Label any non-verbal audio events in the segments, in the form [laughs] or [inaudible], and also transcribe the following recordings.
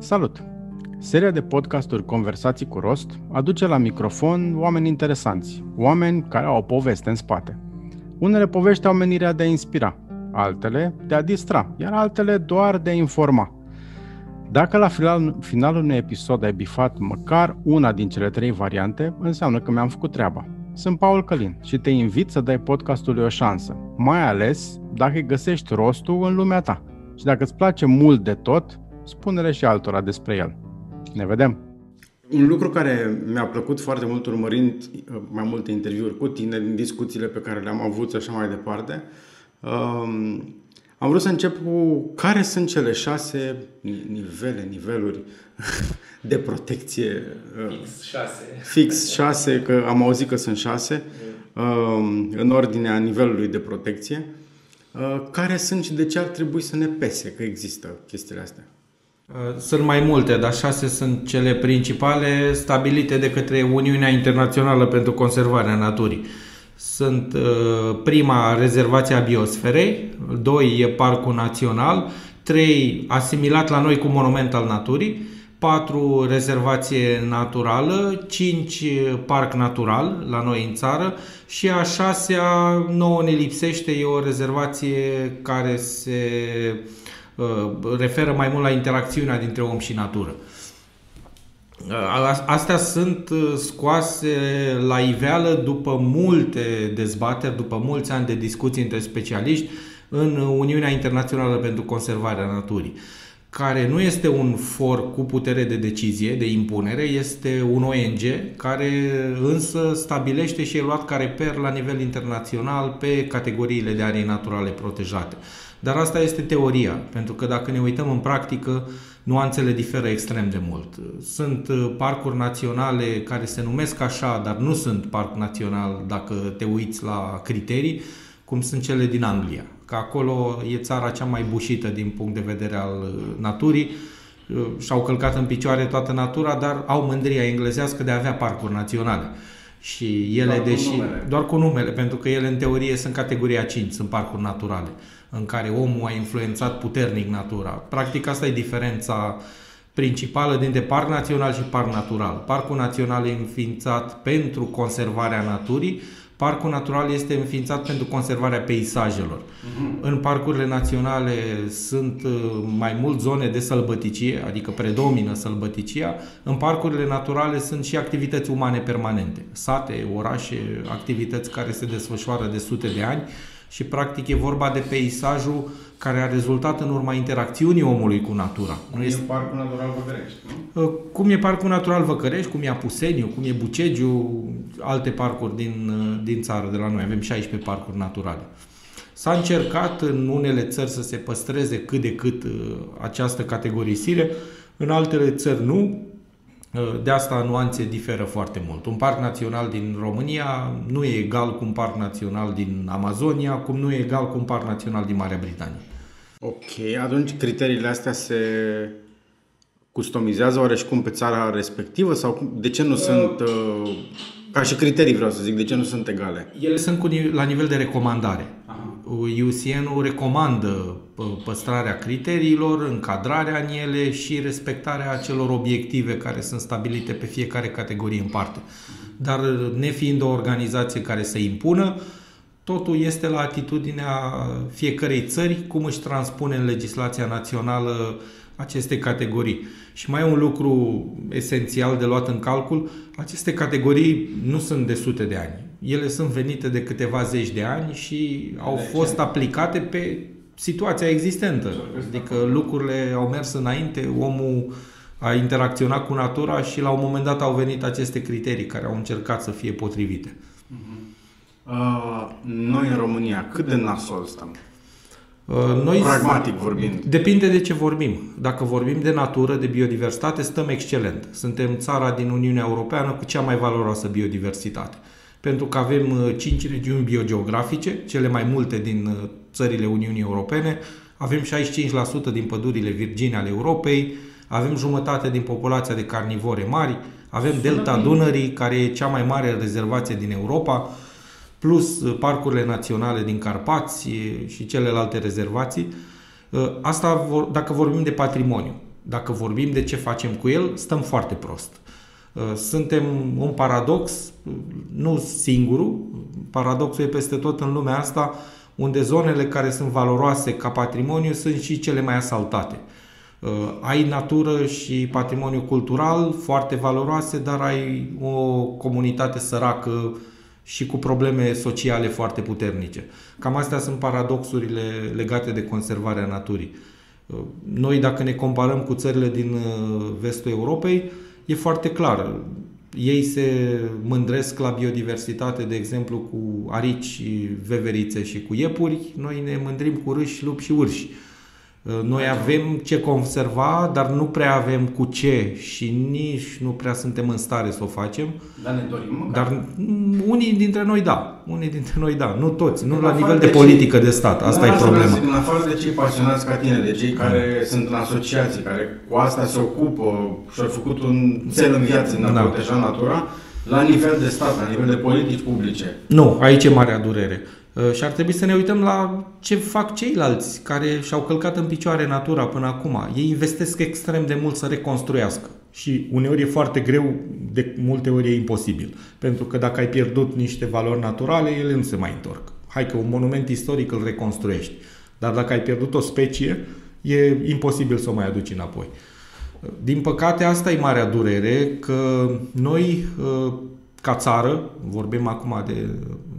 Salut! Seria de podcasturi Conversații cu Rost aduce la microfon oameni interesanți, oameni care au o poveste în spate. Unele povești au menirea de a inspira, altele de a distra, iar altele doar de a informa. Dacă la final, finalul unui episod ai bifat măcar una din cele trei variante, înseamnă că mi-am făcut treaba. Sunt Paul Călin și te invit să dai podcastului o șansă, mai ales dacă îi găsești rostul în lumea ta. Și dacă îți place mult de tot, spune-le și altora despre el. Ne vedem! Un lucru care mi-a plăcut foarte mult urmărind uh, mai multe interviuri cu tine, din discuțiile pe care le-am avut și așa mai departe, um, am vrut să încep cu care sunt cele șase nivele, niveluri [laughs] de protecție. Uh, fix șase. Fix șase, că am auzit că sunt șase, um, în ordinea nivelului de protecție. Uh, care sunt și de ce ar trebui să ne pese că există chestiile astea? Uh, sunt mai multe, dar șase sunt cele principale stabilite de către Uniunea Internațională pentru Conservarea Naturii. Sunt uh, prima rezervația biosferei, doi e Parcul Național, trei asimilat la noi cu Monument al Naturii, patru rezervație naturală, cinci parc natural la noi în țară și a șasea nouă ne lipsește, e o rezervație care se Uh, referă mai mult la interacțiunea dintre om și natură. Uh, astea sunt uh, scoase la iveală după multe dezbateri, după mulți ani de discuții între specialiști în Uniunea Internațională pentru Conservarea Naturii, care nu este un for cu putere de decizie, de impunere, este un ONG care însă stabilește și e luat ca reper la nivel internațional pe categoriile de arii naturale protejate. Dar asta este teoria, pentru că dacă ne uităm în practică, nuanțele diferă extrem de mult. Sunt uh, parcuri naționale care se numesc așa, dar nu sunt parc național dacă te uiți la criterii, cum sunt cele din Anglia. Că acolo e țara cea mai bușită din punct de vedere al uh, naturii, uh, și-au călcat în picioare toată natura, dar au mândria englezească de a avea parcuri naționale. Și ele, doar deși. Cu numele. Doar cu numele, pentru că ele, în teorie, sunt categoria 5, sunt parcuri naturale în care omul a influențat puternic natura. Practic asta e diferența principală dintre parc național și parc natural. Parcul național e înființat pentru conservarea naturii, Parcul natural este înființat pentru conservarea peisajelor. Uh-huh. În parcurile naționale sunt uh, mai mult zone de sălbăticie, adică predomină sălbăticia. În parcurile naturale sunt și activități umane permanente, sate, orașe, activități care se desfășoară de sute de ani și practic e vorba de peisajul care a rezultat în urma interacțiunii omului cu natura. Cum nu este... e Parcul Natural Văcărești, nu? Uh, cum e Parcul Natural Văcărești, cum e Apuseniu, cum e Bucegiu, alte parcuri din, uh, din țară de la noi. Avem 16 parcuri naturale. S-a încercat în unele țări să se păstreze cât de cât uh, această categorisire, în altele țări nu. Uh, de asta nuanțe diferă foarte mult. Un parc național din România nu e egal cu un parc național din Amazonia, cum nu e egal cu un parc național din Marea Britanie. Ok, atunci criteriile astea se customizează oareșcum pe țara respectivă sau de ce nu uh, sunt, uh, ca și criterii vreau să zic, de ce nu sunt egale? Ele sunt cu, la nivel de recomandare. UCN-ul recomandă păstrarea criteriilor, încadrarea în ele și respectarea acelor obiective care sunt stabilite pe fiecare categorie în parte. Dar nefiind o organizație care să impună, totul este la atitudinea fiecărei țări cum își transpune în legislația națională aceste categorii. Și mai e un lucru esențial de luat în calcul, aceste categorii nu sunt de sute de ani. Ele sunt venite de câteva zeci de ani și au de fost ce? aplicate pe situația existentă. Adică lucrurile au mers înainte, omul a interacționat cu natura și la un moment dat au venit aceste criterii care au încercat să fie potrivite. Uh, noi în România, cât de nasol stăm? Uh, noi Pragmatic vorbind. Depinde de ce vorbim. Dacă vorbim de natură, de biodiversitate, stăm excelent. Suntem țara din Uniunea Europeană cu cea mai valoroasă biodiversitate. Pentru că avem 5 uh, regiuni biogeografice, cele mai multe din uh, țările Uniunii Europene, avem 65% din pădurile virgine ale Europei, avem jumătate din populația de carnivore mari, avem Delta Dunării, care e cea mai mare rezervație din Europa, plus uh, parcurile naționale din Carpați și celelalte rezervații. Uh, asta dacă vorbim de patrimoniu. dacă vorbim de ce facem cu el, stăm foarte prost. Uh, suntem un paradox, nu singurul, paradoxul e peste tot în lumea asta, unde zonele care sunt valoroase ca patrimoniu sunt și cele mai asaltate. Uh, ai natură și patrimoniu cultural foarte valoroase, dar ai o comunitate săracă și cu probleme sociale foarte puternice. Cam astea sunt paradoxurile legate de conservarea naturii. Uh, noi, dacă ne comparăm cu țările din vestul Europei, e foarte clar. Ei se mândresc la biodiversitate, de exemplu, cu arici, veverițe și cu iepuri. Noi ne mândrim cu râși, lupi și urși. Noi avem ce conserva, dar nu prea avem cu ce și nici nu prea suntem în stare să o facem. Dar ne dorim Dar unii dintre noi da. Unii dintre noi da. Nu toți. Nu la nivel de, de politică cei, de stat. Asta e problema. În afară de cei pasionați ca tine, de cei care mm. sunt în asociații, care cu asta se ocupă și au făcut un cel în viață în a da. proteja natura, la nivel de stat, la nivel de politici publice. Nu, aici e marea durere. Uh, și ar trebui să ne uităm la ce fac ceilalți care și-au călcat în picioare natura până acum. Ei investesc extrem de mult să reconstruiască. Și uneori e foarte greu, de multe ori e imposibil. Pentru că dacă ai pierdut niște valori naturale, ele nu se mai întorc. Hai că un monument istoric îl reconstruiești. Dar dacă ai pierdut o specie, e imposibil să o mai aduci înapoi. Din păcate, asta e marea durere, că noi, uh, ca țară, vorbim acum de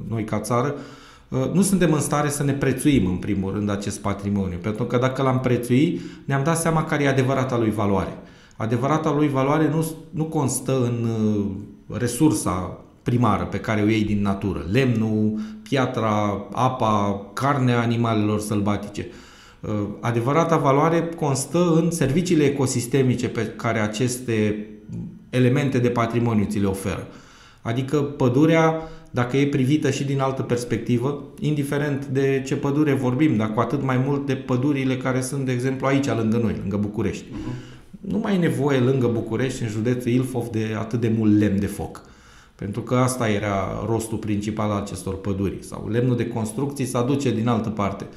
noi ca țară, Uh, nu suntem în stare să ne prețuim în primul rând acest patrimoniu, pentru că dacă l-am prețui, ne-am dat seama care e adevărata lui valoare. Adevărata lui valoare nu, nu constă în uh, resursa primară pe care o iei din natură, lemnul, piatra, apa, carnea animalelor sălbatice. Uh, adevărata valoare constă în serviciile ecosistemice pe care aceste elemente de patrimoniu ți le oferă. Adică pădurea dacă e privită și din altă perspectivă, indiferent de ce pădure vorbim, dar cu atât mai mult de pădurile care sunt, de exemplu, aici lângă noi, lângă București. Uh-huh. Nu mai e nevoie lângă București, în județul Ilfov, de atât de mult lemn de foc. Pentru că asta era rostul principal al acestor păduri. Sau lemnul de construcții se aduce din altă parte.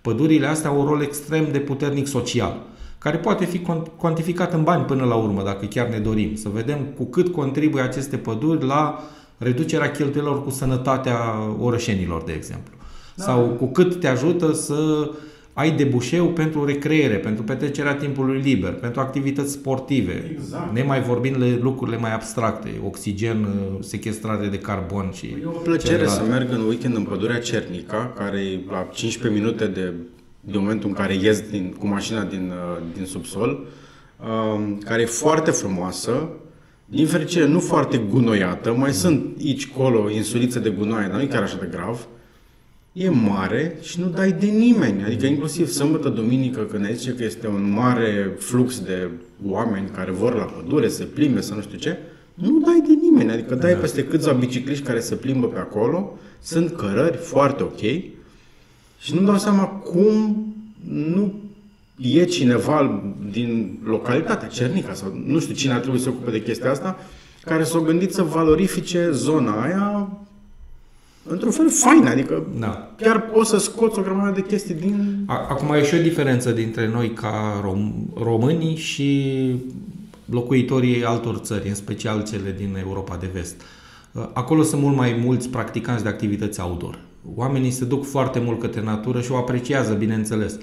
Pădurile astea au un rol extrem de puternic social, care poate fi cuantificat în bani până la urmă, dacă chiar ne dorim. Să vedem cu cât contribuie aceste păduri la uh, reducerea cheltuielor cu sănătatea orășenilor, de exemplu. Da. Sau cu cât te ajută să ai debușeu pentru recreere, pentru petrecerea timpului liber, pentru activități sportive, exact. nemai vorbind de lucrurile mai abstracte, oxigen, sequestrare de carbon și... E o plăcere celelalte. să merg în weekend în pădurea Cernica, care e la 15 minute de, de momentul în care ies din, cu mașina din, uh, din subsol, um, care e foarte frumoasă, din fericire, nu foarte gunoiată, mai sunt aici, colo, insulițe de gunoaie, dar nu e chiar așa de grav. E mare și nu dai de nimeni. Adică inclusiv sâmbătă, duminică, când ai zice că este un mare flux de oameni care vor la pădure, se plimbe, să nu știu ce, nu dai de nimeni. Adică dai peste câțiva bicicliști care se plimbă pe acolo, sunt cărări foarte ok și nu dau seama cum nu e cineva din localitatea Cernica sau nu știu cine ar trebui să se ocupe de chestia asta, care s-au gândit să valorifice zona aia într-un fel fain, adică da. chiar poți să scoți o grămadă de chestii din... Acum e și o diferență dintre noi ca rom- românii și locuitorii altor țări, în special cele din Europa de Vest. Acolo sunt mult mai mulți practicanți de activități outdoor. Oamenii se duc foarte mult către natură și o apreciază, bineînțeles.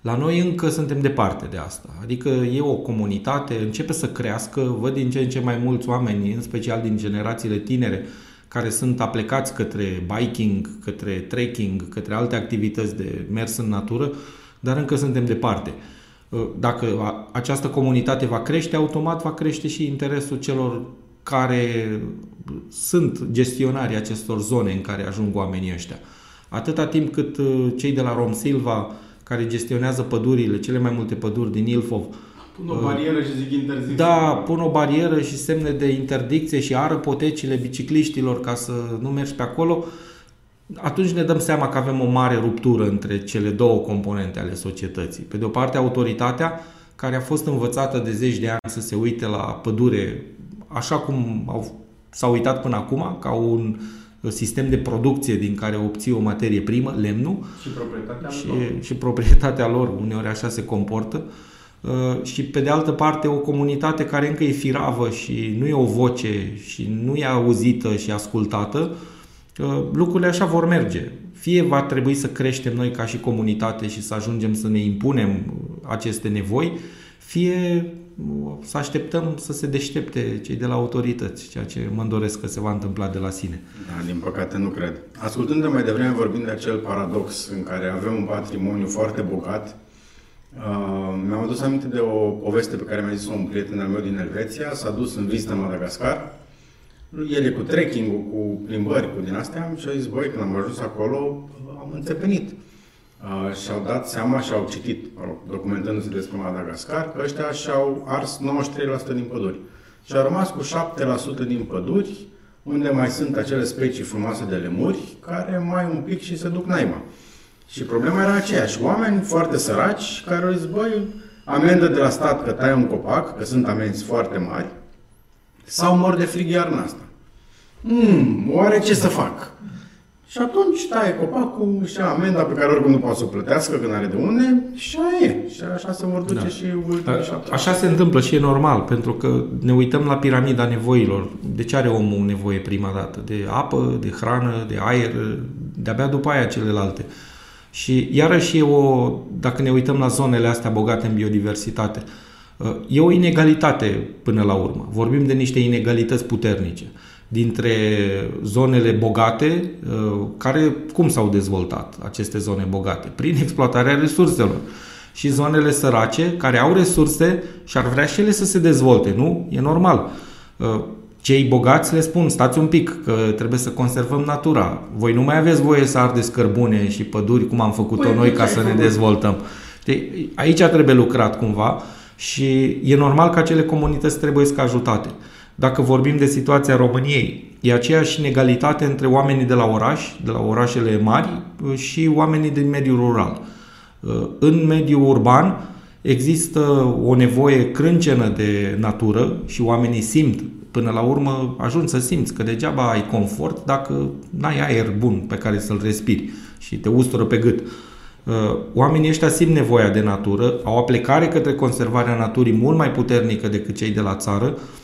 La noi încă suntem departe de asta. Adică e o comunitate, începe să crească, văd din ce în ce mai mulți oameni, în special din generațiile tinere, care sunt aplecați către biking, către trekking, către alte activități de mers în natură, dar încă suntem departe. Dacă această comunitate va crește, automat va crește și interesul celor care sunt gestionarii acestor zone în care ajung oamenii ăștia. Atâta timp cât uh, cei de la Rom Silva care gestionează pădurile, cele mai multe păduri din Ilfov. Pun o barieră și zic interzicție. Da, pun o barieră și semne de interdicție și ară potecile bicicliștilor ca să nu mergi pe acolo. Atunci ne dăm seama că avem o mare ruptură între cele două componente ale societății. Pe de o parte, autoritatea, care a fost învățată de zeci de ani să se uite la pădure așa cum au, s-a uitat până acum, ca un sistem de producție din care obții o materie primă, lemnul, și proprietatea și, lor. și proprietatea lor, uneori așa se comportă. uh, și pe de altă parte o comunitate care încă e firavă și nu e o voce și nu e auzită și ascultată, uh, lucrurile așa vor merge. Fie va trebui să creștem noi ca și comunitate și să ajungem să ne impunem aceste nevoi, fie să așteptăm să se deștepte cei de la autorități, ceea ce mă doresc că se va întâmpla de la sine. Da, din păcate nu cred. Ascultând de mai devreme vorbind de acel paradox în care avem un patrimoniu foarte bogat, uh, mi-am adus aminte de o poveste pe care mi-a zis un prieten al meu din Elveția, s-a dus în vizită în Madagascar, el e cu trekking cu plimbări, cu din astea, și a zis, băi, când am ajuns acolo, am înțepenit uh, și-au dat seama și au citit, documentându-se despre Madagascar, că ăștia și-au ars 93% din păduri. Și au rămas cu 7% din păduri, unde mai sunt acele specii frumoase de lemuri, care mai un pic și se duc naima. Și problema era aceeași. Oameni foarte săraci care au zis, băi, amendă de la stat că tai un copac, că sunt amenzi foarte mari, sau mor de frig iarna asta. Hmm, oare ce să fac? Și atunci taie copacul și amenda pe care oricum nu poate să o plătească când are de unde și aia e. Și așa se vor duce da. și ultimii șapte Așa se întâmplă și e normal, pentru că ne uităm la piramida nevoilor. De ce are omul nevoie prima dată? De apă, de hrană, de aer, de-abia după aia celelalte. Și iarăși e o, dacă ne uităm la zonele astea bogate în biodiversitate, e o inegalitate până la urmă. Vorbim de niște inegalități puternice dintre zonele bogate, uh, care cum s-au dezvoltat aceste zone bogate? Prin exploatarea resurselor. Și zonele sărace, care au resurse și ar vrea și ele să se dezvolte, nu? E normal. Uh, cei bogați le spun, stați un pic, că trebuie să conservăm natura. Voi nu mai aveți voie să ardeți cărbune și păduri, cum am făcut-o păi, noi, ca să ne dezvoltăm. De, aici trebuie lucrat cumva și e normal că acele comunități trebuie să ajutate. Dacă vorbim de situația României, e aceeași inegalitate între oamenii de la oraș, de la orașele mari și oamenii din mediul rural. În mediul urban există o nevoie crâncenă de natură și oamenii simt până la urmă ajungi să simți că degeaba ai confort dacă n-ai aer bun pe care să-l respiri și te ustură pe gât. Oamenii ăștia simt nevoia de natură, au o plecare către conservarea naturii mult mai puternică decât cei de la țară Uh,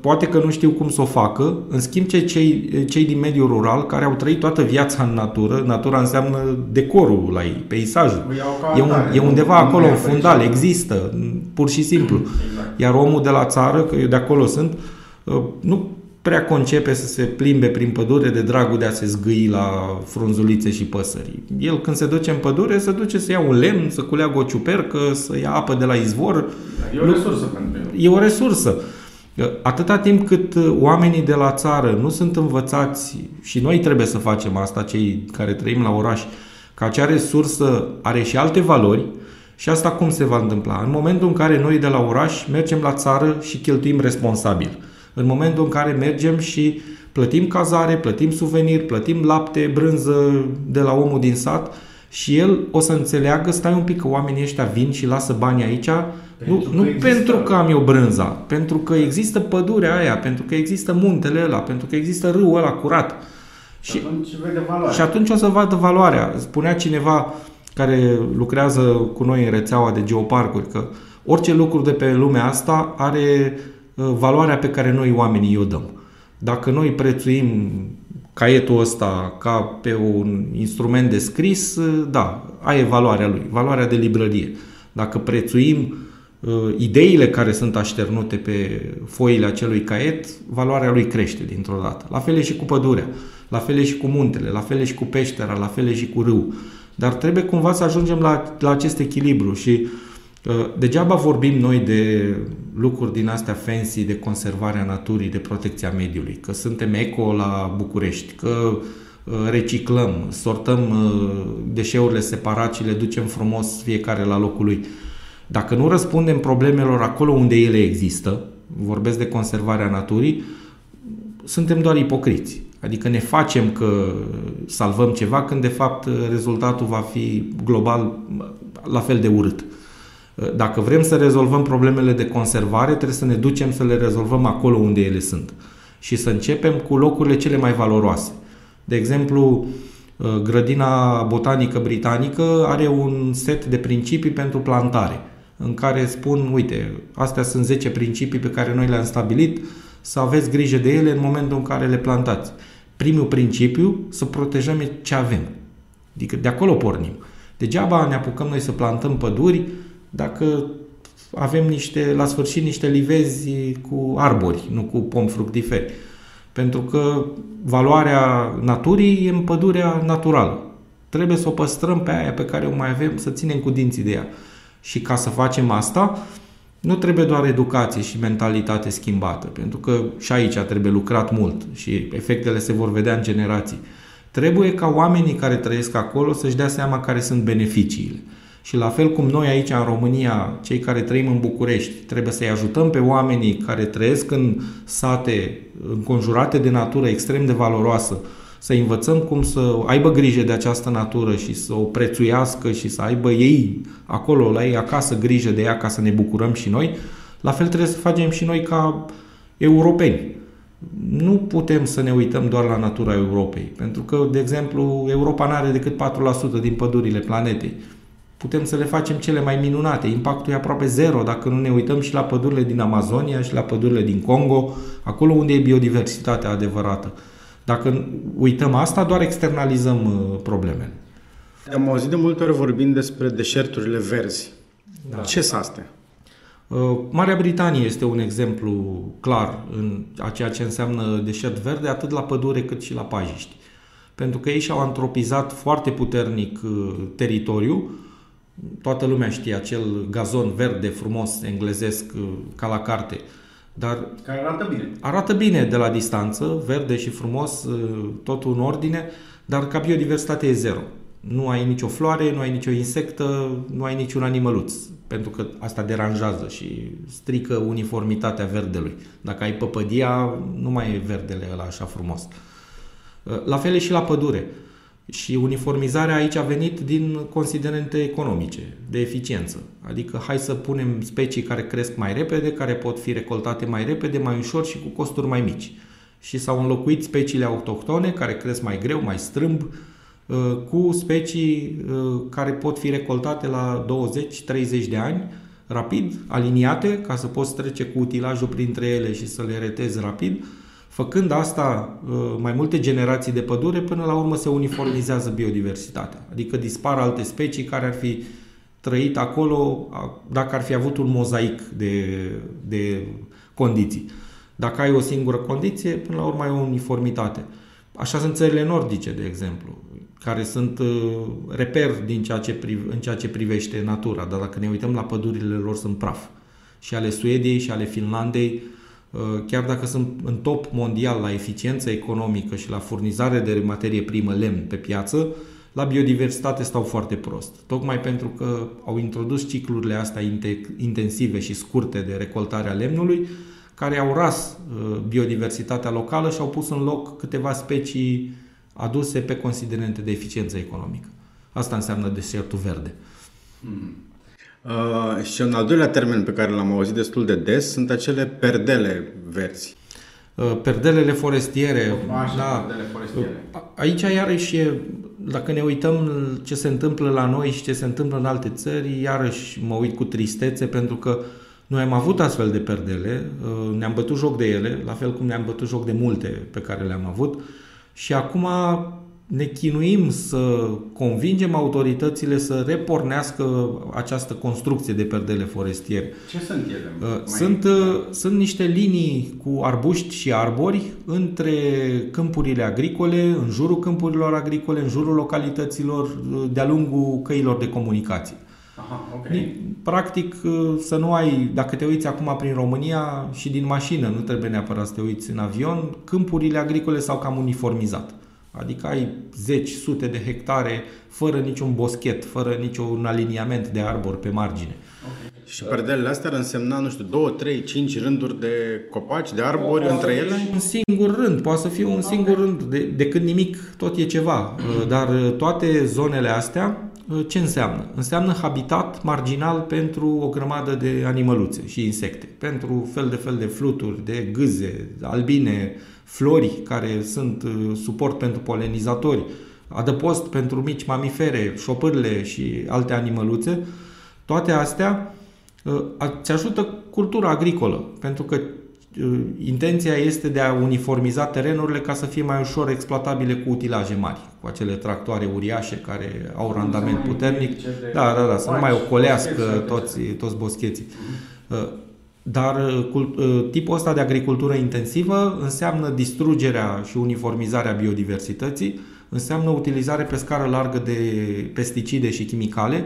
poate că nu știu cum să o facă, în schimb ce cei, cei din mediul rural care au trăit toată viața în natură, natura înseamnă decorul la ei, peisajul. E, un, e undeva acolo, în fundal, există, pur și simplu. [clears throat] Exact. Iar omul de la țară, că eu de acolo sunt, uh, nu prea concepe să se plimbe prin pădure de dragul de a se zgâi la frunzulițe și păsări. El când se duce în pădure, se duce să ia un lemn, să culeagă o ciupercă, să ia apă de la izvor. E o resursă pentru el. E o resursă. Atâta timp cât uh, oamenii de la țară nu sunt învățați și noi trebuie să facem asta, cei care trăim la oraș, că acea resursă are și alte valori și asta cum se va întâmpla? În momentul în care noi de la oraș mergem la țară și cheltuim responsabil. În momentul în care mergem și plătim cazare, plătim suvenir, plătim lapte, brânză de la omul din sat și el o să înțeleagă, stai un pic că oamenii ăștia vin și lasă bani aici pentru nu, nu există... pentru că am eu brânza, pentru că există pădurea aia, pentru că există muntele ăla, pentru că există râul ăla curat. Și, atunci vede valoarea. și atunci o să vadă valoarea. Spunea cineva care lucrează cu noi în rețeaua de geoparcuri că orice lucru de pe lumea asta are uh, valoarea pe care noi oamenii o dăm. Dacă noi prețuim caietul ăsta ca pe un instrument de scris, uh, da, are valoarea lui, valoarea de librărie. Dacă prețuim Uh, ideile care sunt așternute pe foile acelui caiet, valoarea lui crește dintr-o dată. La fel e și cu pădurea, la fel e și cu muntele, la fel e și cu peștera, la fel e și cu râu. Dar trebuie cumva să ajungem la, la acest echilibru și uh, degeaba vorbim noi de lucruri din astea fancy, de conservarea naturii, de protecția mediului, că suntem eco la București, că uh, reciclăm, sortăm deșeurile separat și le ducem frumos fiecare la locul lui. Dacă nu răspundem problemelor acolo unde ele există, vorbesc de conservarea naturii, suntem doar ipocriți. Adică ne facem că salvăm ceva când de fapt rezultatul va fi global la fel de urât. Dacă vrem să rezolvăm problemele de conservare, trebuie să ne ducem să le rezolvăm acolo unde ele sunt. Și să începem cu locurile cele mai valoroase. De exemplu, grădina botanică britanică are un set de principii pentru plantare în care spun, uite, astea sunt 10 principii pe care noi le-am stabilit, să aveți grijă de ele în momentul în care le plantați. Primul principiu, să protejăm ce avem. Adică de acolo pornim. Degeaba ne apucăm noi să plantăm păduri dacă avem niște, la sfârșit niște livezi cu arbori, nu cu pom fructiferi. Pentru că valoarea naturii e în pădurea naturală. Trebuie să o păstrăm pe aia pe care o mai avem, să ținem cu dinții de ea. Și ca să facem asta, nu trebuie doar educație și mentalitate schimbată, pentru că și aici trebuie lucrat mult și efectele se vor vedea în generații. Trebuie ca oamenii care trăiesc acolo să-și dea seama care sunt beneficiile. Și la fel cum noi aici în România, cei care trăim în București, trebuie să-i ajutăm pe oamenii care trăiesc în sate înconjurate de natură extrem de valoroasă, să învățăm cum să aibă grijă de această natură și să o prețuiască și să aibă ei acolo, la ei acasă, grijă de ea ca să ne bucurăm și noi, la fel trebuie să facem și noi ca europeni. Nu putem să ne uităm doar la natura Europei, pentru că, de exemplu, Europa nu are decât 4% din pădurile planetei. Putem să le facem cele mai minunate. Impactul e aproape zero dacă nu ne uităm și la pădurile din Amazonia și la pădurile din Congo, acolo unde e biodiversitatea adevărată. Dacă uităm asta, doar externalizăm uh, problemele. Am auzit de multe ori vorbind despre deșerturile verzi. Da. Ce sunt astea? Uh, Marea Britanie este un exemplu clar în a ceea ce înseamnă deșert verde, atât la pădure cât și la pajiști. Pentru că ei și-au antropizat foarte puternic uh, teritoriu. Toată lumea știe acel gazon verde frumos englezesc ca la carte, dar care arată bine. Arată bine de la distanță, verde și frumos, uh, totul în ordine, dar ca biodiversitate e zero. Nu ai nicio floare, nu ai nicio insectă, nu ai niciun animăluț, pentru că asta deranjează și strică uniformitatea verdelui. Dacă ai păpădia, nu mai e verdele ăla așa frumos. Uh, la fel e și la pădure. Și uniformizarea aici a venit din considerente economice, de eficiență. Adică hai să punem specii care cresc mai repede, care pot fi recoltate mai repede, mai ușor și cu costuri mai mici. Și s-au înlocuit speciile autohtone care cresc mai greu, mai strâmb, uh, cu specii uh, care pot fi recoltate la 20-30 de ani, rapid, aliniate, ca să poți trece cu utilajul printre ele și să le retezi rapid, Făcând asta uh, mai multe generații de pădure, până la urmă se uniformizează biodiversitatea. Adică dispar alte specii care ar fi trăit acolo dacă ar fi avut un mozaic de, de condiții. Dacă ai o singură condiție, până la urmă ai o uniformitate. Așa sunt țările nordice, de exemplu, care sunt uh, reper din ceea ce, în ceea ce privește natura, dar dacă ne uităm la pădurile lor sunt praf. Și ale Suediei și ale Finlandei Uh, chiar dacă sunt în top mondial la eficiență economică și la furnizare de materie primă lemn pe piață, la biodiversitate stau foarte prost. Tocmai pentru că au introdus ciclurile astea intensive și scurte de recoltare a lemnului, care au ras uh, biodiversitatea locală și au pus în loc câteva specii aduse pe considerente de eficiență economică. Asta înseamnă deșertul verde. Mm. Uh, și un al doilea termen pe care l-am auzit destul de des sunt acele perdele verzi. Uh, perdelele forestiere. Așa, da. perdele forestiere. Uh, aici iarăși e, dacă ne uităm ce se întâmplă la noi și ce se întâmplă în alte țări, iarăși mă uit cu tristețe pentru că noi am avut astfel de perdele, uh, ne-am bătut joc de ele, la fel cum ne-am bătut joc de multe pe care le-am avut și acum ne chinuim să convingem autoritățile să repornească această construcție de perdele forestiere. Ce sunt ele? Uh, sunt, uh, sunt niște linii cu arbuști și arbori între câmpurile agricole, în jurul câmpurilor agricole, în jurul localităților, uh, de-a lungul căilor de comunicație. Aha, okay. Practic, să nu ai, dacă te uiți acum prin România și din mașină, nu trebuie neapărat să te uiți în avion, câmpurile agricole s-au cam uniformizat. Adică ai zeci, sute de hectare fără niciun boschet, fără niciun aliniament de arbori pe margine. Okay. Și perdelele astea ar însemna, nu știu, două, trei, cinci rânduri de copaci, de arbori o, între ele? Un singur rând, poate să fie un singur okay. rând, de, de când nimic tot e ceva. Dar toate zonele astea, ce înseamnă? Înseamnă habitat marginal pentru o grămadă de animăluțe și insecte, pentru fel de fel de fluturi, de gâze, albine, flori care sunt uh, suport pentru polenizatori, adăpost pentru mici mamifere, șopârle și alte animăluțe, toate astea ți ajută cultura agricolă, pentru că intenția este de a uniformiza terenurile ca să fie mai ușor exploatabile cu utilaje mari, cu acele tractoare uriașe care au randament puternic. Da, da, da, să nu mai ocolească toți, toți boscheții. Mhm. Dar tipul ăsta de agricultură intensivă înseamnă distrugerea și uniformizarea biodiversității, înseamnă utilizare pe scară largă de pesticide și chimicale,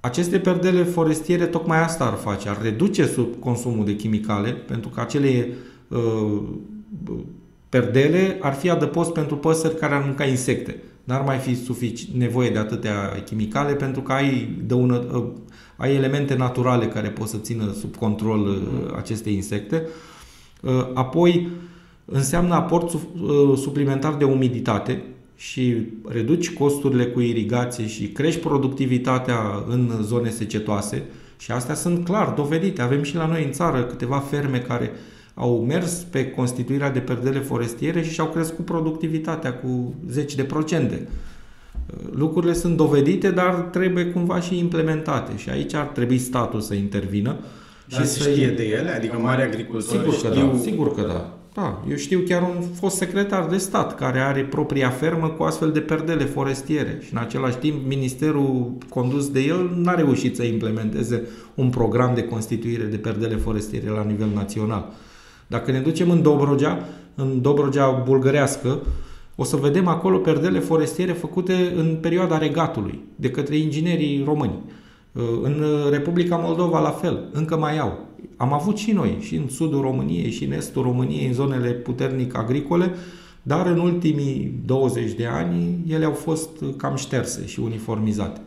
aceste perdele forestiere tocmai asta ar face, ar reduce sub consumul de chimicale, pentru că acele uh, perdele ar fi adăpost pentru păsări care ar mânca insecte. N-ar mai fi sufici- nevoie de atâtea chimicale pentru că ai, dăună, uh, ai elemente naturale care pot să țină sub control uh, aceste insecte. Uh, apoi înseamnă aport su- uh, suplimentar de umiditate, și reduci costurile cu irigație și crești productivitatea în zone secetoase și astea sunt clar dovedite. Avem și la noi în țară câteva ferme care au mers pe constituirea de perdele forestiere și și-au crescut productivitatea cu zeci de procente. Lucrurile sunt dovedite, dar trebuie cumva și implementate și aici ar trebui statul să intervină. Dar și să știe de ele? Adică mari agricultori sigur că știu... da, sigur că da. Da, eu știu chiar un fost secretar de stat care are propria fermă cu astfel de perdele forestiere și în același timp ministerul condus de el n-a reușit să implementeze un program de constituire de perdele forestiere la nivel național. Dacă ne ducem în Dobrogea, în Dobrogea bulgărească, o să vedem acolo perdele forestiere făcute în perioada regatului de către inginerii români. În Republica Moldova la fel, încă mai au. Am avut și noi, și în sudul României, și în estul României, în zonele puternic agricole, dar în ultimii 20 de ani ele au fost cam șterse și uniformizate.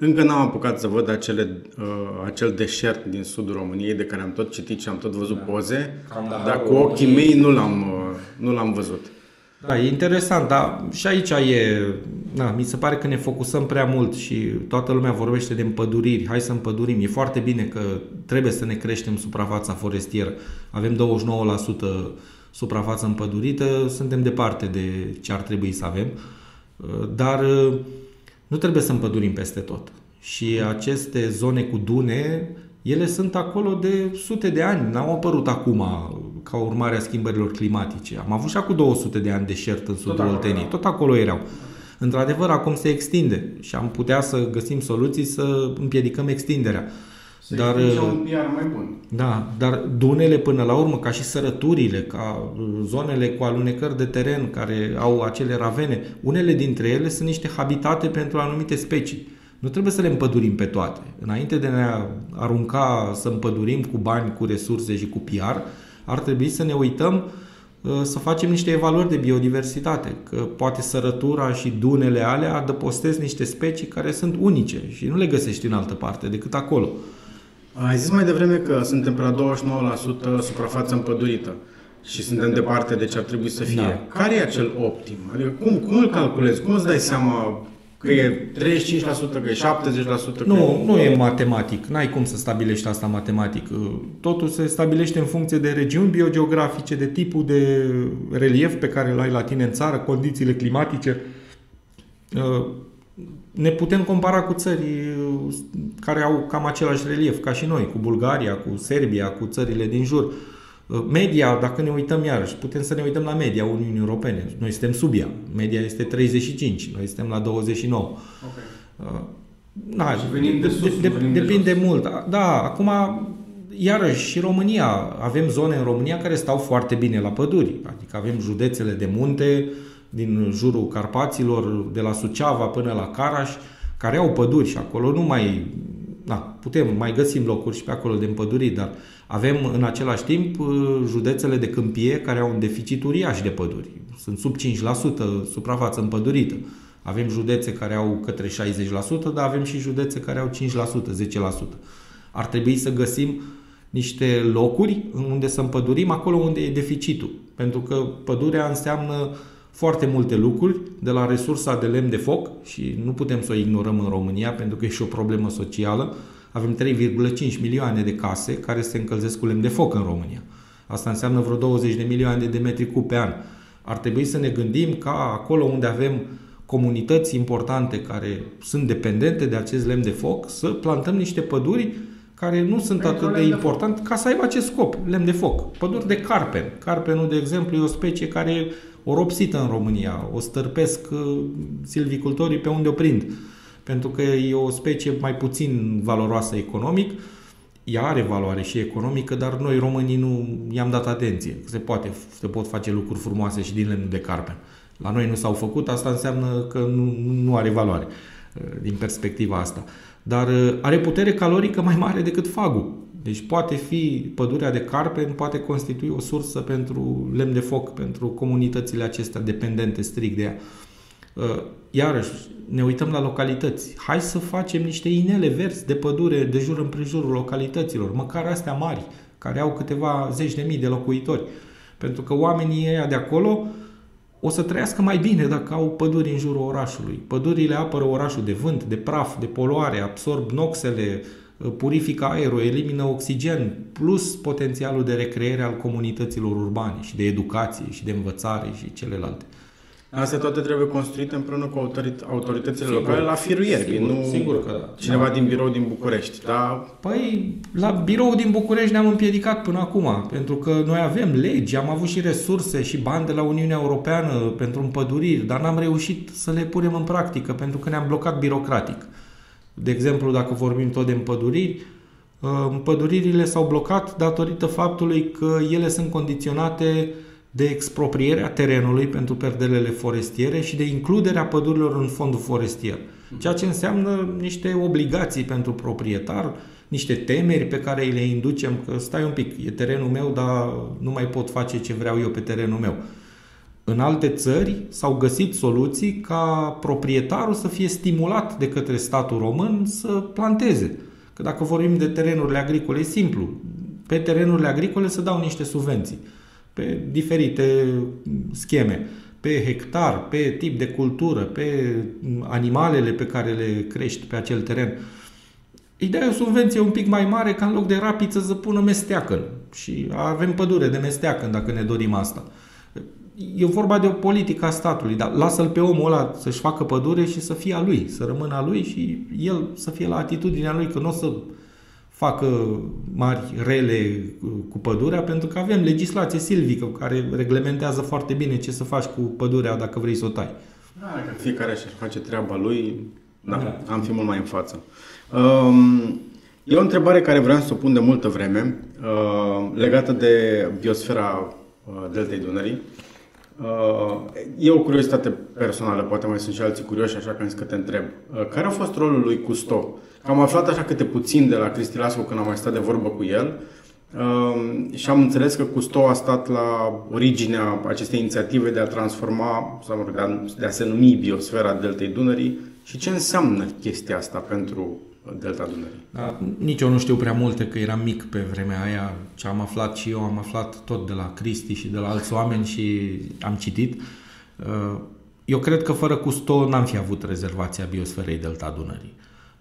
Încă n-am apucat să văd acele, uh, acel deșert din sudul României de care am tot citit și am tot văzut da. poze, da, dar cu ochii mei nu l-am, uh, nu l-am văzut. Da, e interesant, dar și aici e, na, mi se pare că ne focusăm prea mult și toată lumea vorbește de împăduriri, hai să împădurim. E foarte bine că trebuie să ne creștem suprafața forestieră. Avem 29% suprafață împădurită, suntem departe de ce ar trebui să avem, dar nu trebuie să împădurim peste tot. Și aceste zone cu dune, ele sunt acolo de sute de ani, n-au apărut acum ca urmare a schimbărilor climatice. Am avut și acum 200 de ani deșert în sudul tot Olteniei, tot acolo erau. Într-adevăr, acum se extinde și am putea să găsim soluții să împiedicăm extinderea. Să dar, un PR mai bun. Da, dar dunele până la urmă, ca și sărăturile, ca zonele cu alunecări de teren care au acele ravene, unele dintre ele sunt niște habitate pentru anumite specii. Nu trebuie să le împădurim pe toate. Înainte de a ne arunca să împădurim cu bani, cu resurse și cu PR, ar trebui să ne uităm uh, să facem niște evaluări de biodiversitate, că poate sărătura și dunele alea adăpostesc niște specii care sunt unice și nu le găsești în altă parte decât acolo. Ai zis mai devreme că suntem pe la 29% suprafață împădurită și suntem departe de ce ar trebui să fie. Da. Care e acel optim? Adică cum, cum îl calculezi? Cum îți dai seama Că e 35%, că e 70%? Că nu, nu e matematic. N-ai cum să stabilești asta matematic. Totul se stabilește în funcție de regiuni biogeografice, de tipul de relief pe care îl ai la tine în țară, condițiile climatice. Ne putem compara cu țări care au cam același relief ca și noi, cu Bulgaria, cu Serbia, cu țările din jur. Media, dacă ne uităm iarăși, putem să ne uităm la media Uniunii Europene. Noi suntem sub ea. Media este 35, noi suntem la 29. Okay. Uh, na, de, de, sus, de, depinde de mult. Da, acum, iarăși, și România. Avem zone în România care stau foarte bine la păduri. Adică avem județele de munte din jurul Carpaților, de la Suceava până la Caraș, care au păduri și acolo nu mai... Na, putem, mai găsim locuri și pe acolo de împăduri, dar avem în același timp uh, județele de câmpie care au un deficit uriaș de păduri. Sunt sub 5% suprafață împădurită. Avem județe care au către 60%, dar avem și județe care au 5%, 10%. Ar trebui să găsim niște locuri unde să împădurim acolo unde e deficitul. Pentru că pădurea înseamnă foarte multe lucruri, de la resursa de lemn de foc și nu putem să o ignorăm în România pentru că e și o problemă socială, avem 3,5 milioane de case care se încălzesc cu lemn de foc în România. Asta înseamnă vreo 20 de milioane de metri cub pe an. Ar trebui să ne gândim ca acolo unde avem comunități importante care sunt dependente de acest lemn de foc să plantăm niște păduri care nu sunt Pentru atât de important ca să aibă acest scop, lemn de foc. Păduri de carpen. Carpenul, de exemplu, e o specie care e oropsită în România. O stărpesc uh, silvicultorii pe unde o prind. Pentru că e o specie mai puțin valoroasă economic, ea are valoare și economică, dar noi românii nu i-am dat atenție. Se poate, se pot face lucruri frumoase și din lemnul de carpen. La noi nu s-au făcut, asta înseamnă că nu, nu are valoare uh, din perspectiva asta. Dar uh, are putere calorică mai mare decât fagul. Deci poate fi pădurea de carpen, poate constitui o sursă pentru lemn de foc, pentru comunitățile acestea dependente strict de ea. Uh, iarăși, ne uităm la localități. Hai să facem niște inele verzi de pădure de jur împrejurul localităților, măcar astea mari, care au câteva zeci de mii de locuitori. Pentru că oamenii ăia de acolo o să trăiască mai bine dacă au păduri în jurul orașului. Pădurile apără orașul de vânt, de praf, de poluare, absorb noxele, purifică aerul, elimină oxigen, plus potențialul de recreere al comunităților urbane și de educație și de învățare și celelalte. Astea toate trebuie construite împreună cu autorit- autoritățile sigur, locale la firul ierbii, nu sigur că da. cineva da. din birou din București. Da? Păi, la birou din București ne-am împiedicat până acum, pentru că noi avem legi, am avut și resurse și bani de la Uniunea Europeană pentru împăduriri, dar n-am reușit să le punem în practică, pentru că ne-am blocat birocratic. De exemplu, dacă vorbim tot de împăduriri, uh, împăduririle s-au blocat datorită faptului că ele sunt condiționate de exproprierea terenului pentru perdelele forestiere și de includerea pădurilor în fondul forestier. Ceea ce înseamnă niște obligații pentru proprietar, niște temeri pe care le inducem că stai un pic, e terenul meu, dar nu mai pot face ce vreau eu pe terenul meu. În alte țări s-au găsit soluții ca proprietarul să fie stimulat de către statul român să planteze. Că dacă vorbim de terenurile agricole, e simplu. Pe terenurile agricole se dau niște subvenții pe diferite scheme, pe hectar, pe tip de cultură, pe animalele pe care le crești pe acel teren. Îi dai o subvenție un pic mai mare ca în loc de rapiță să pună mesteacăn. Și avem pădure de mesteacăn dacă ne dorim asta. E vorba de o politică a statului, dar lasă-l pe omul ăla să-și facă pădure și să fie a lui, să rămână a lui și el să fie la atitudinea lui, că nu o să facă mari rele cu pădurea, pentru că avem legislație silvică care reglementează foarte bine ce să faci cu pădurea dacă vrei să o tai. Da, că fiecare și face treaba lui, da, da. am fi mult mai în față. Um, e o întrebare care vreau să o pun de multă vreme, uh, legată de biosfera uh, Deltei Dunării. Uh, e o curiozitate personală, poate mai sunt și alții curioși, așa că am zis că te întreb. Uh, care a fost rolul lui Custo? Am aflat așa câte puțin de la Cristi Lascu când am mai stat de vorbă cu el uh, și am înțeles că Custo a stat la originea acestei inițiative de a transforma, sau de a, de a se numi biosfera Deltei Dunării și ce înseamnă chestia asta pentru Delta Dunării. Da, nici eu nu știu prea multe, că eram mic pe vremea aia. Ce am aflat și eu, am aflat tot de la Cristi și de la alți oameni și am citit. Uh, eu cred că fără Custo n-am fi avut rezervația biosferei Delta Dunării.